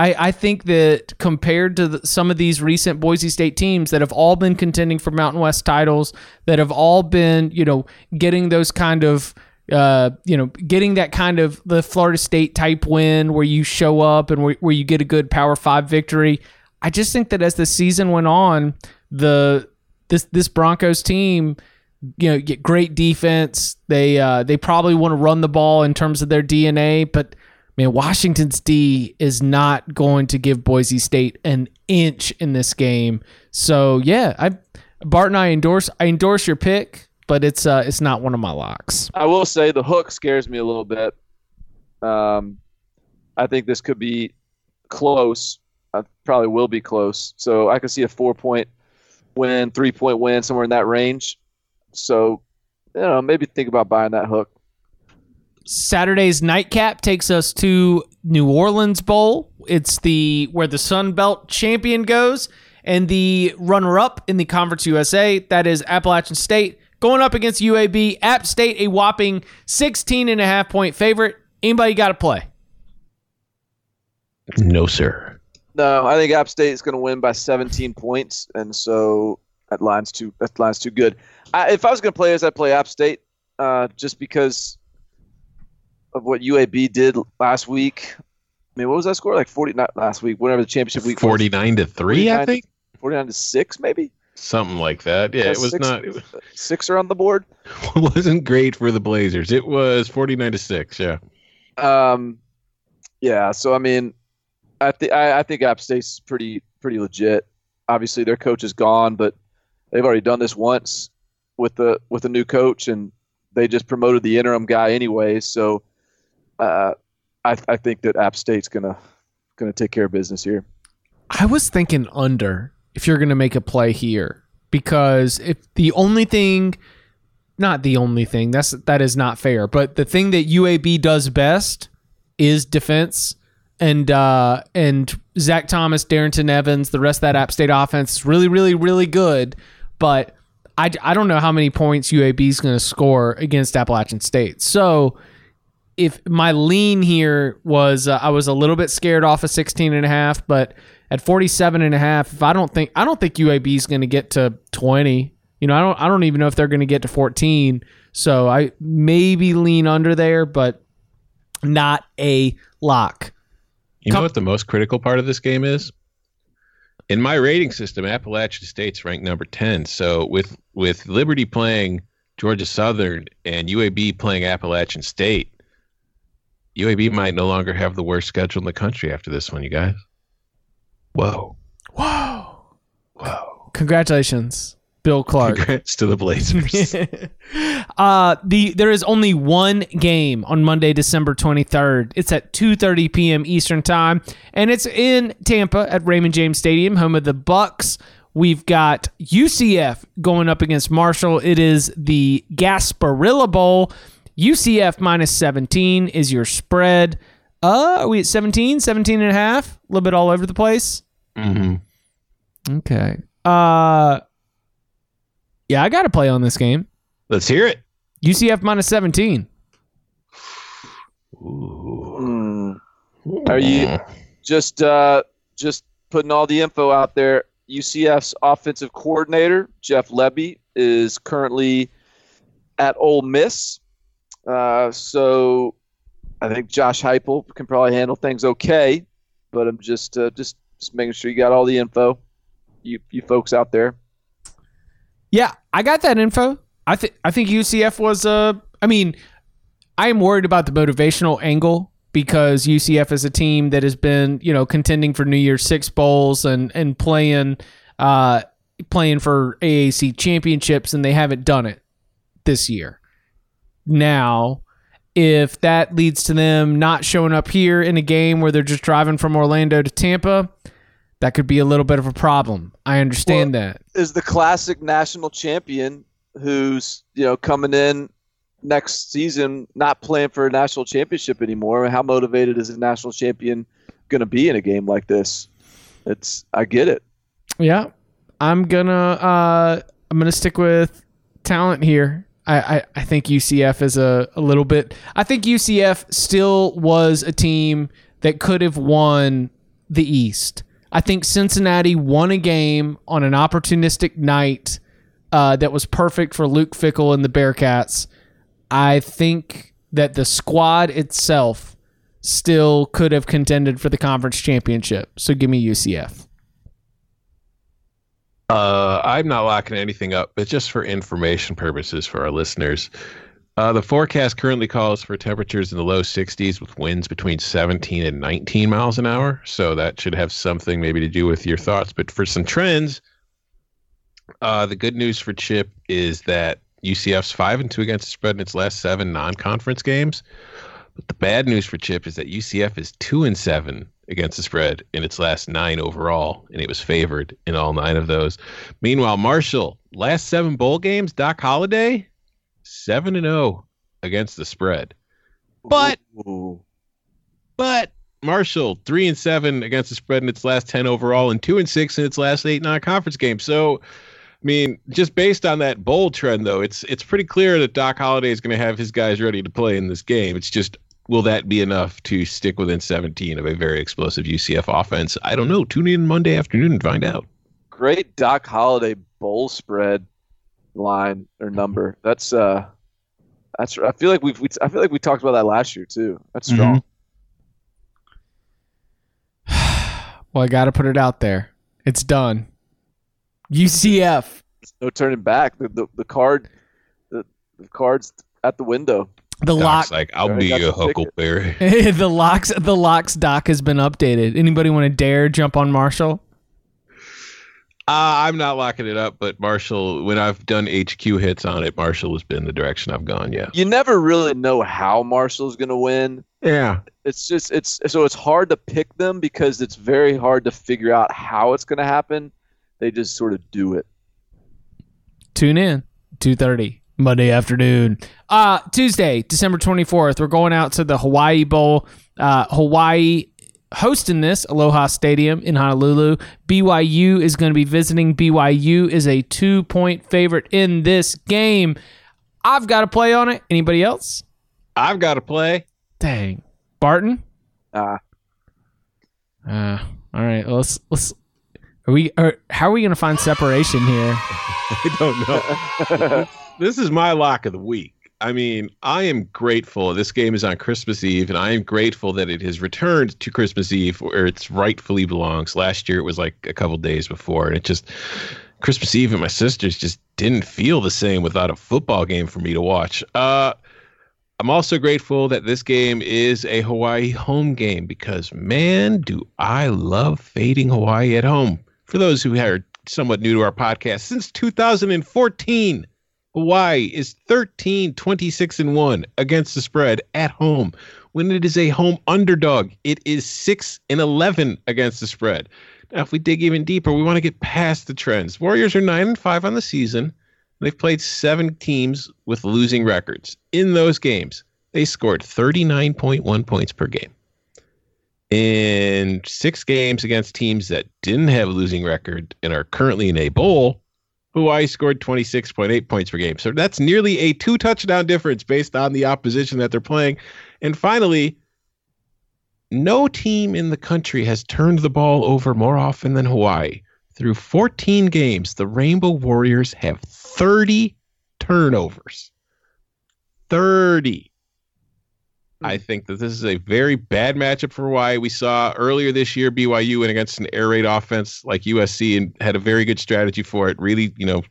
I, I think that compared to the, some of these recent Boise State teams that have all been contending for Mountain West titles, that have all been, you know, getting those kind of, uh, you know, getting that kind of the Florida State type win where you show up and where, where you get a good Power Five victory. I just think that as the season went on, the this this Broncos team you know get great defense. They uh, they probably want to run the ball in terms of their DNA, but man, Washington's D is not going to give Boise State an inch in this game. So yeah, I Bart and I endorse I endorse your pick, but it's uh it's not one of my locks. I will say the hook scares me a little bit. Um, I think this could be close. I probably will be close. So I could see a four point win, three point win, somewhere in that range. So, you know, maybe think about buying that hook. Saturday's nightcap takes us to New Orleans Bowl. It's the where the Sun Belt champion goes and the runner-up in the Conference USA, that is Appalachian State, going up against UAB. App State a whopping 16 and a half point favorite. Anybody got to play? no sir. No, I think App State is going to win by 17 points, and so that line's too that line's too good. I, if I was going to play as I play App State, uh, just because of what UAB did last week. I mean, what was that score? Like 40 not last week, whatever the championship week was. Forty nine to three, 49 I think, 49 to 6 maybe. something like that. Yeah, it was six, not. It six are on the board. [LAUGHS] wasn't great for the Blazers. It was forty nine to six. Yeah. Um, yeah. So I mean, I think I think App State's pretty pretty legit. Obviously, their coach is gone, but they've already done this once with the with a new coach, and they just promoted the interim guy anyway. So, I I think that App State's gonna gonna take care of business here. I was thinking under if you're to make a play here because if the only thing not the only thing that's that is not fair but the thing that UAB does best is defense and uh and Zac Thomas, Darrynton Evans, the rest of that App State offense is really really really good but I, I don't know how many points UAB is going to score against Appalachian State. So if my lean here was uh, I was a little bit scared off of 16 and a half, but at 47 and a half, if I don't think I don't think UAB is going to get to 20. You know, I don't I don't even know if they're going to get to 14. So I maybe lean under there, but not a lock. You know what the most critical part of this game is? In my rating system, Appalachian State's ranked number ten. So with with Liberty playing Georgia Southern and UAB playing Appalachian State, UAB might no longer have the worst schedule in the country after this one, you guys. Whoa. Whoa. Whoa. Congratulations, Bill Clark. Congrats to the Blazers. [LAUGHS] uh the there is only one game on Monday, December 23rd. It's at 2:30 p.m. Eastern Time and it's in Tampa at Raymond James Stadium, home of the Bucks. We've got UCF going up against Marshall. It is the Gasparilla Bowl. UCF minus 17 is your spread. Uh, are we at 17, 17 and a half? A little bit all over the place. hmm Okay. Uh Yeah, I got to play on this game. Let's hear it. UCF minus 17. Hmm. Are you just uh, just putting all the info out there? UCF's offensive coordinator Jeff Lebby is currently at Ole Miss, uh, so I think Josh Heupel can probably handle things okay. But I'm just uh, just just making sure you got all the info, you you folks out there. Yeah, I got that info. I think I think UCF was uh I mean, I am worried about the motivational angle because UCF is a team that has been, you know, contending for New Year's Six bowls and and playing uh playing for AAC championships and they haven't done it this year. Now, if that leads to them not showing up here in a game where they're just driving from Orlando to Tampa, that could be a little bit of a problem. I understand that. Is the classic national champion who's you know coming in next season not playing for a national championship anymore? How motivated is a national champion going to be in a game like this? It's I get it. Yeah. I'm gonna uh I'm gonna stick with talent here. I, I, I think UCF is a, a little bit I think UCF still was a team that could have won the East. I think Cincinnati won a game on an opportunistic night uh, that was perfect for Luke Fickell and the Bearcats. I think that the squad itself still could have contended for the conference championship. So give me UCF. Uh, I'm not locking anything up, but just for information purposes for our listeners, uh, the forecast currently calls for temperatures in the low 60s with winds between 17 and 19 miles an hour. So that should have something maybe to do with your thoughts. But for some trends, uh, the good news for Chip is that UCF's five and two against the spread in its last seven non-conference games. But the bad news for Chip is that UCF is two and seven against the spread in its last nine overall, and it was favored in all nine of those. Meanwhile, Marshall, last seven bowl games, Doc Holliday, seven and zero against the spread. But Ooh. but Marshall, three and seven against the spread in its last ten overall, and two and six in its last eight non-conference games. So, I mean, just based on that bowl trend, though, it's it's pretty clear that Doc Holliday is going to have his guys ready to play in this game. It's just will that be enough to stick within 17 of a very explosive UCF offense? I don't know. Tune in Monday afternoon and find out. great Doc Holliday bowl spread line or number. That's uh, that's I feel like we've we, I feel like we talked about that last year too. That's strong. [SIGHS] Well, I got to put it out there. It's done. UCF. No turning back. The the, the card, the, the cards at the window. The lock. Like, I'll be got your. Huckleberry. [LAUGHS] [LAUGHS] the locks. The locks doc has been updated. Anybody want to dare jump on Marshall? Uh, I'm not locking it up, but Marshall, when I've done HQ hits on it, Marshall has been the direction I've gone. Yeah. You never really know how Marshall's going to win. Yeah. It's just it's so it's hard to pick them because it's very hard to figure out how it's going to happen. They just sort of do it. Tune in. Two thirty Monday afternoon. Uh Tuesday, December twenty fourth. We're going out to the Hawaii Bowl. Uh, Hawaii hosting this Aloha Stadium in Honolulu. BYU is going to be visiting. BYU is a two point favorite in this game. I've got to play on it. Anybody else? I've got to play. Dang, Barton. Uh, Uh, all right. well, Let's let's. Are we? Are, how are we going to find separation here? [LAUGHS] I don't know. [LAUGHS] this is my lock of the week. I mean, I am grateful. This game is on Christmas Eve, and I am grateful that it has returned to Christmas Eve where it rightfully belongs. Last year, it was like a couple days before, and it just Christmas Eve and my sisters just didn't feel the same without a football game for me to watch. Uh, I'm also grateful that this game is a Hawaii home game because, man, do I love fading Hawaii at home. For those who are somewhat new to our podcast, since 2014, Hawaii is 13, 26, and 1 against the spread at home. When it is a home underdog, it is 6 and 11 against the spread. Now, if we dig even deeper, we want to get past the trends. Warriors are 9 and 5 on the season. They've played seven teams with losing records. In those games, they scored 39.1 points per game. In six games against teams that didn't have a losing record and are currently in a bowl, Hawaii scored 26.8 points per game. So that's nearly a two touchdown difference based on the opposition that they're playing. And finally, no team in the country has turned the ball over more often than Hawaii. Through 14 games, the Rainbow Warriors have 30 turnovers. 30. I hmm. think that this is a very bad matchup for Hawaii. We saw earlier this year BYU went against an air raid offense like USC and had a very good strategy for it. Really, you know,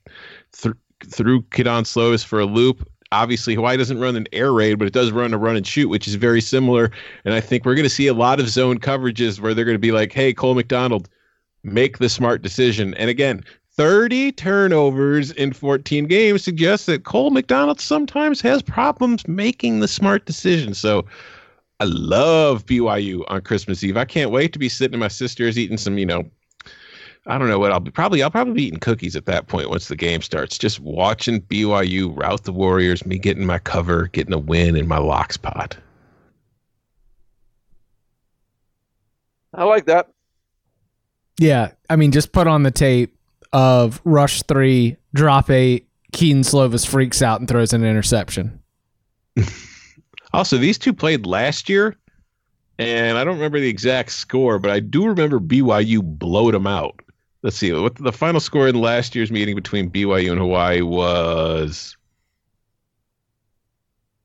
th- threw Kedon Slovis for a loop. obviously Hawaii doesn't run an air raid, but it does run a run and shoot, which is very similar. And I think we're going to see a lot of zone coverages where they're going to be like, "Hey, Cole McDonald, make the smart decision." And again, 30 turnovers in 14 games suggests that Cole McDonald sometimes has problems making the smart decision. So I love BYU on Christmas Eve. I can't wait to be sitting in my sister's eating some, you know, I don't know what I'll be probably I'll probably be eating cookies at that point once the game starts. Just watching BYU rout the Warriors, me getting my cover, getting a win in my locks pot. I like that. Yeah, I mean, just put on the tape of rush three, drop eight. Kedon Slovis freaks out and throws an interception. [LAUGHS] Also, these two played last year, and I don't remember the exact score, but I do remember BYU blowed them out. Let's see what the final score in last year's meeting between BYU and Hawaii was.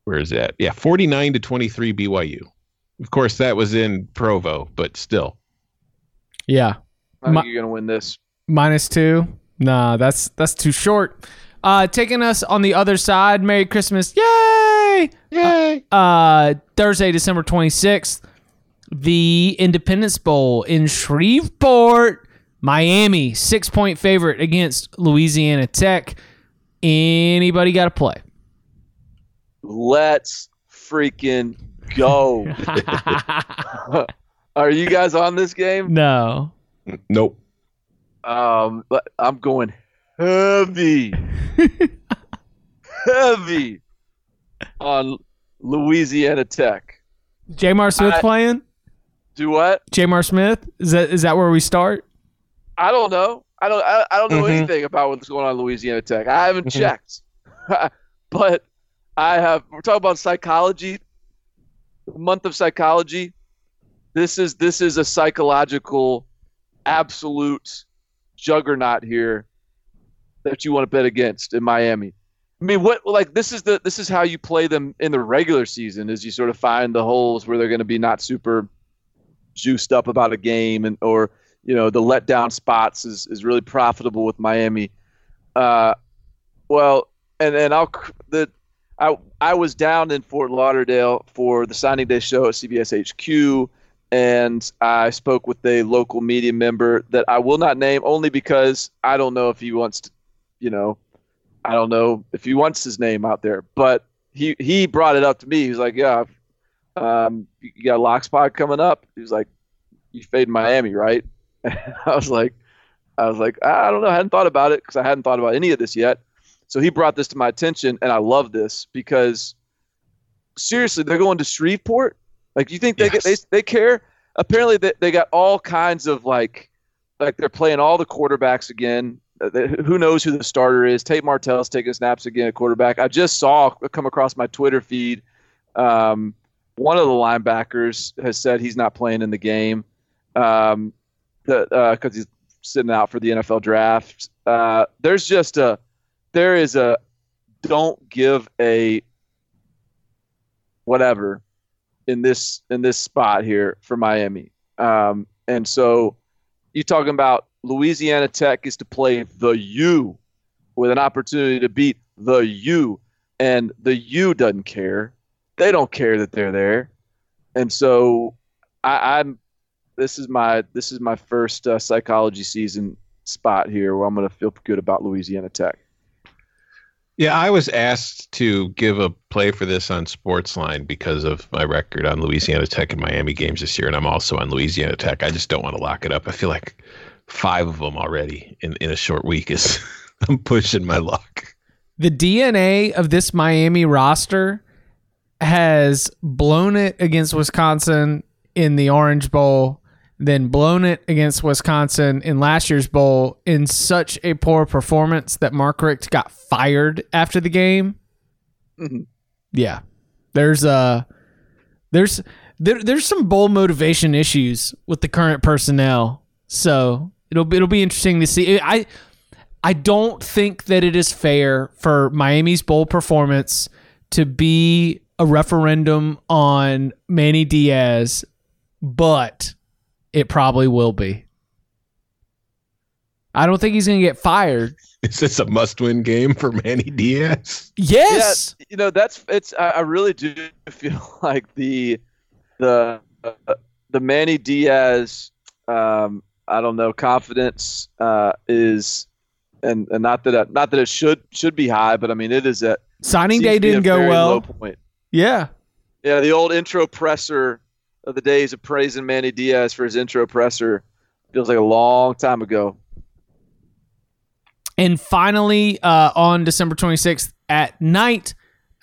Where is that? Yeah, forty nine to twenty three BYU. Of course, that was in Provo, but still. Yeah, I think My- you're gonna win this. Minus two. Nah, that's that's too short. Uh, taking us on the other side. Merry Christmas! Yay! Yay! Uh, Thursday, December twenty sixth, the Independence Bowl in Shreveport, Miami, six point favorite against Louisiana Tech. Anybody got to play? Let's freaking go. [LAUGHS] [LAUGHS] Are you guys on this game? no. Nope. Um, but I'm going heavy, [LAUGHS] heavy on Louisiana Tech. J'Mar Smith I- playing? Do what? J'Mar Smith? Is that is that where we start? I don't know. I don't. I, I don't know Mhm. anything about what's going on in Louisiana Tech. I haven't checked, [LAUGHS] but I have. We're talking about psychology. The month of psychology. This is this is a psychological, absolute juggernaut here that you want to bet against in Miami. I mean, what like this is the this is how you play them in the regular season is you sort of find the holes where they're going to be not super juiced up about a game and or you know the letdown spots is is really profitable with Miami. Uh, well, and and I'll the I I was down in Fort Lauderdale for the signing day show at CBS HQ, and I spoke with a local media member that I will not name only because I don't know if he wants to, you know, I don't know if he wants his name out there, but he he brought it up to me. He was like, "Yeah, um, you got a lock spot coming up." He was like, "You fade Miami, right?" [LAUGHS] I was like, I was like, I don't know. I hadn't thought about it because I hadn't thought about any of this yet. So he brought this to my attention, and I love this because seriously, they're going to Shreveport. Like, you think they get, they they care? Apparently, they, they got all kinds of like, like they're playing all the quarterbacks again. Uh, they- Who knows who the starter is? Tate Martell's taking snaps again at quarterback. I just saw come across my Twitter feed. Um, one of the linebackers has said he's not playing in the game. Um, that because he's sitting out for the NFL draft. Uh, there's just a there is a don't give a whatever in this in this spot here for Miami. Um, and so you're talking about Louisiana Tech is to play the U with an opportunity to beat the U, and the U doesn't care. They don't care that they're there, and so I, I'm this is my this is my first uh, psychology season spot here where I'm going to feel good about Louisiana Tech. Yeah, I was asked to give a play for this on Sportsline because of my record on Louisiana Tech and Miami games this year, and I'm also on Louisiana Tech. I just don't want to lock it up. I feel like five of them already in, in a short week is [LAUGHS] I'm pushing my luck. The DNA of this Miami roster has blown it against Wisconsin in the Orange Bowl, then blown it against Wisconsin in last year's bowl in such a poor performance that Mark Richt got fired after the game. Mhm. Yeah. There's uh there's there, there's some bowl motivation issues with the current personnel. So it'll be it'll be interesting to see. I I don't think that it is fair for Miami's bowl performance to be a referendum on Manny Diaz, but it probably will be. I don't think he's going to get fired. [LAUGHS] Is this a must-win game for Manny Diaz? Yes. Yeah, you know that's it's. I, I really do [LAUGHS] feel like the the uh, the Manny Diaz. Um, I don't know confidence uh, is, and, and not that it, not that it should should be high, but I mean it is at Signing day to be a didn't go very well. low point. Yeah. Yeah, the old intro presser of the days of praising Manny Diaz for his intro presser feels like a long time ago. And finally, uh, on December 26th at night,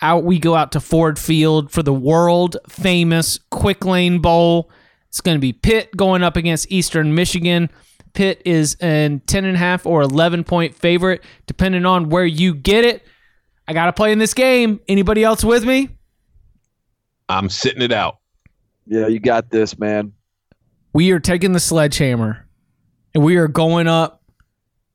out we go out to Ford Field for the world famous Quick Lane Bowl. It's going to be Pitt going up against Eastern Michigan. Pitt is an 10.5 or 11 point favorite, depending on where you get it. I got to play in this game. Anybody else with me? I'm sitting it out. Yeah, you got this, man. we are taking the sledgehammer and we are going up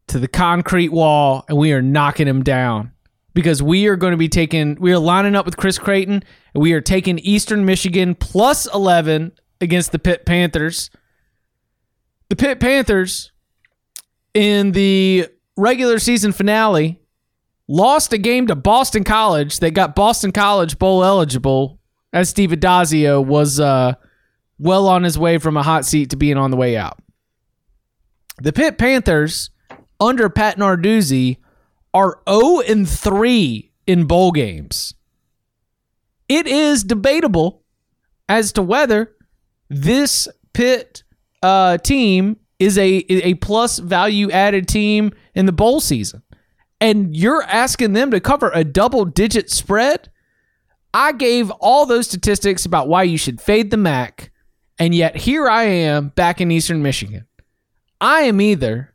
to the concrete wall and we are knocking him down because we are going to be taking we are lining up with Chris Creighton and we are taking Eastern Michigan plus 11 against the Pitt Panthers. The Pitt Panthers in the regular season finale lost a game to Boston College. They got Boston College bowl eligible as Steve Addazio was uh well on his way from a hot seat to being on the way out. The Pitt Panthers, under Pat Narduzzi, are 0 and 3 in bowl games. It is debatable as to whether this Pitt uh, team is a a plus value added team in the bowl season. And you're asking them to cover a double digit spread? I gave all those statistics about why you should fade the MAC, and yet here I am back in Eastern Michigan. I am either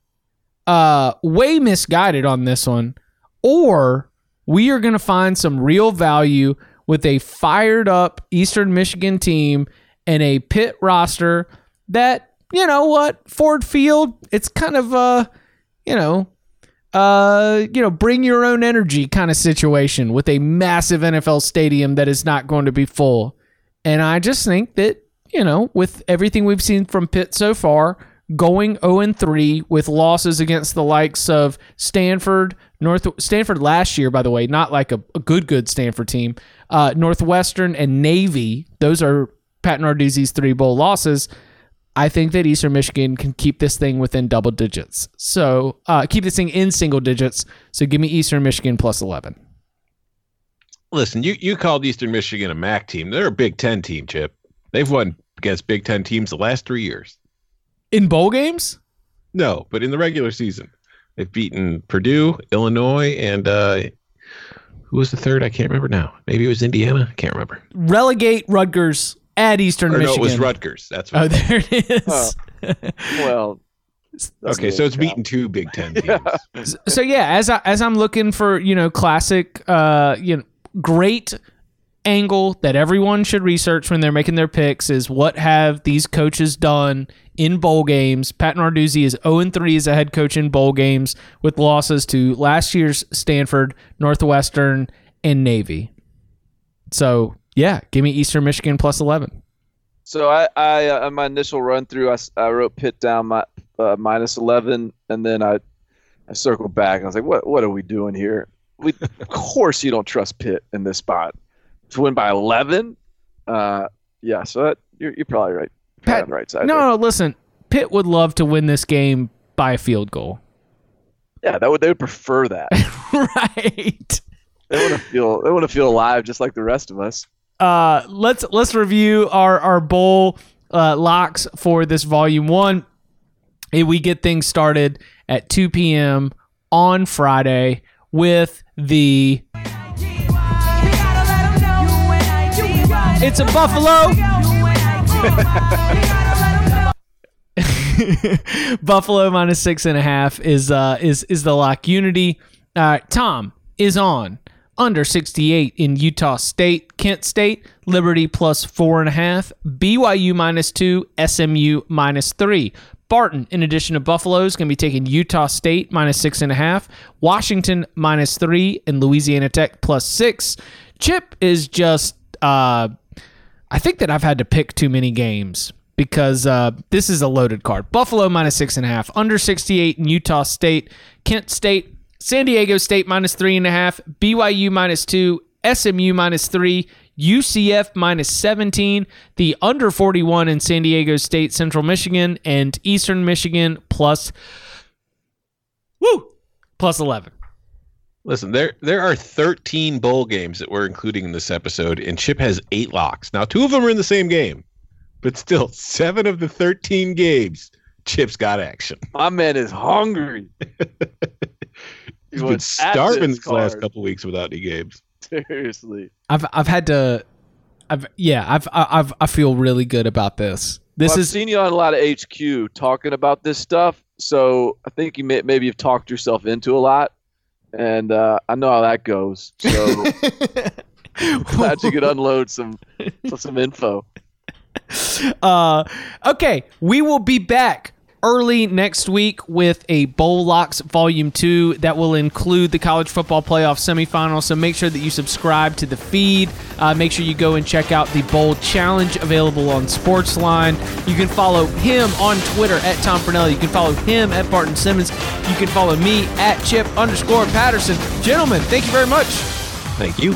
uh, way misguided on this one, or we are going to find some real value with a fired up Eastern Michigan team and a Pitt roster that, you know what, Ford Field, it's kind of, uh, you know, uh, you know, bring your own energy kind of situation with a massive NFL stadium that is not going to be full. And I just think that, you know, with everything we've seen from Pitt so far, going 0 3 with losses against the likes of Stanford, North Stanford last year, by the way, not like a, a good, good Stanford team, uh, Northwestern and Navy, those are Pat Narduzzi's three bowl losses. I think that Eastern Michigan can keep this thing within double digits. So uh, keep this thing in single digits. So give me Eastern Michigan plus 11. Listen, you, you called Eastern Michigan a MAC team. They're a Big Ten team, Chip. They've won against Big Ten teams the last three years. In bowl games? No, but in the regular season, they've beaten Purdue, Illinois, and uh, who was the third? I can't remember now. Maybe it was Indiana. I can't remember. Relegate Rutgers at Eastern Or no, it was Rutgers. That's what. Oh, what. there it is. Oh. Well, okay, so it's beaten two Big Ten teams. [LAUGHS] so yeah, as I as I'm looking for you know classic, uh, you know, great angle that everyone should research when they're making their picks is what have these coaches done in bowl games. Pat Narduzzi is 0 3 as a head coach in bowl games with losses to last year's Stanford, Northwestern, and Navy. So yeah, give me Eastern Michigan plus 11. So I, I uh, on my initial run through, I, I wrote Pitt down my uh, minus eleven, and then I I circled back. And I was like, what what are we doing here? We of course you don't trust Pitt in this spot to win by eleven. Uh, yeah, so that, you're you're probably right. Pat- on the right side. No, there. no, listen. Pitt would love to win this game by a field goal. yeah, that would they would prefer that. [LAUGHS] right. They want to feel they want to feel alive just like the rest of us. Uh, let's let's review our our bowl uh, locks for this volume one. And we get things started at 2 p.m. on Friday with the It's a Buffalo. [LAUGHS] Buffalo minus six and a half is uh is is the lock. Unity. Tom is on under 68 in Utah State, Kent State, Liberty plus four and a half, BYU minus two, SMU minus three. Barton, in addition to Buffalo, is going to be taking Utah State minus six and a half, Washington minus three, and Louisiana Tech plus six. Chip is just, uh, I think that I've had to pick too many games because uh, this is a loaded card. Buffalo minus six and a half, under 68 in Utah State, Kent State, San Diego State minus three and a half, BYU minus two, SMU minus three, UCF minus 17, the under 41 in San Diego State, Central Michigan, and Eastern Michigan plus, woo, plus 11. Listen, there there are 13 bowl games that we're including in this episode, and Chip has eight locks. Now, two of them are in the same game, but still, seven of the 13 games, Chip's got action. My man is hungry. [LAUGHS] He's He been starving this these last couple weeks without any games. Seriously. I've I've had to, I've yeah, I've I've I feel really good about this. This Well, I've is seen you on a lot of HQ talking about this stuff, so I think you may, maybe you've talked yourself into a lot, and uh, I know how that goes. So [LAUGHS] glad you could unload some some info. Uh, okay, we will be back early next week with a Bowl Locks Volume 2 that will include the college football playoff semifinal. So make sure that you subscribe to the feed. Uh, make sure you go and check out the Bowl Challenge available on Sportsline. You can follow him on Twitter at Tom Fornelli. You can follow him at Barton Simmons. You can follow me at Chip underscore Patterson. Gentlemen, thank you very much. Thank you.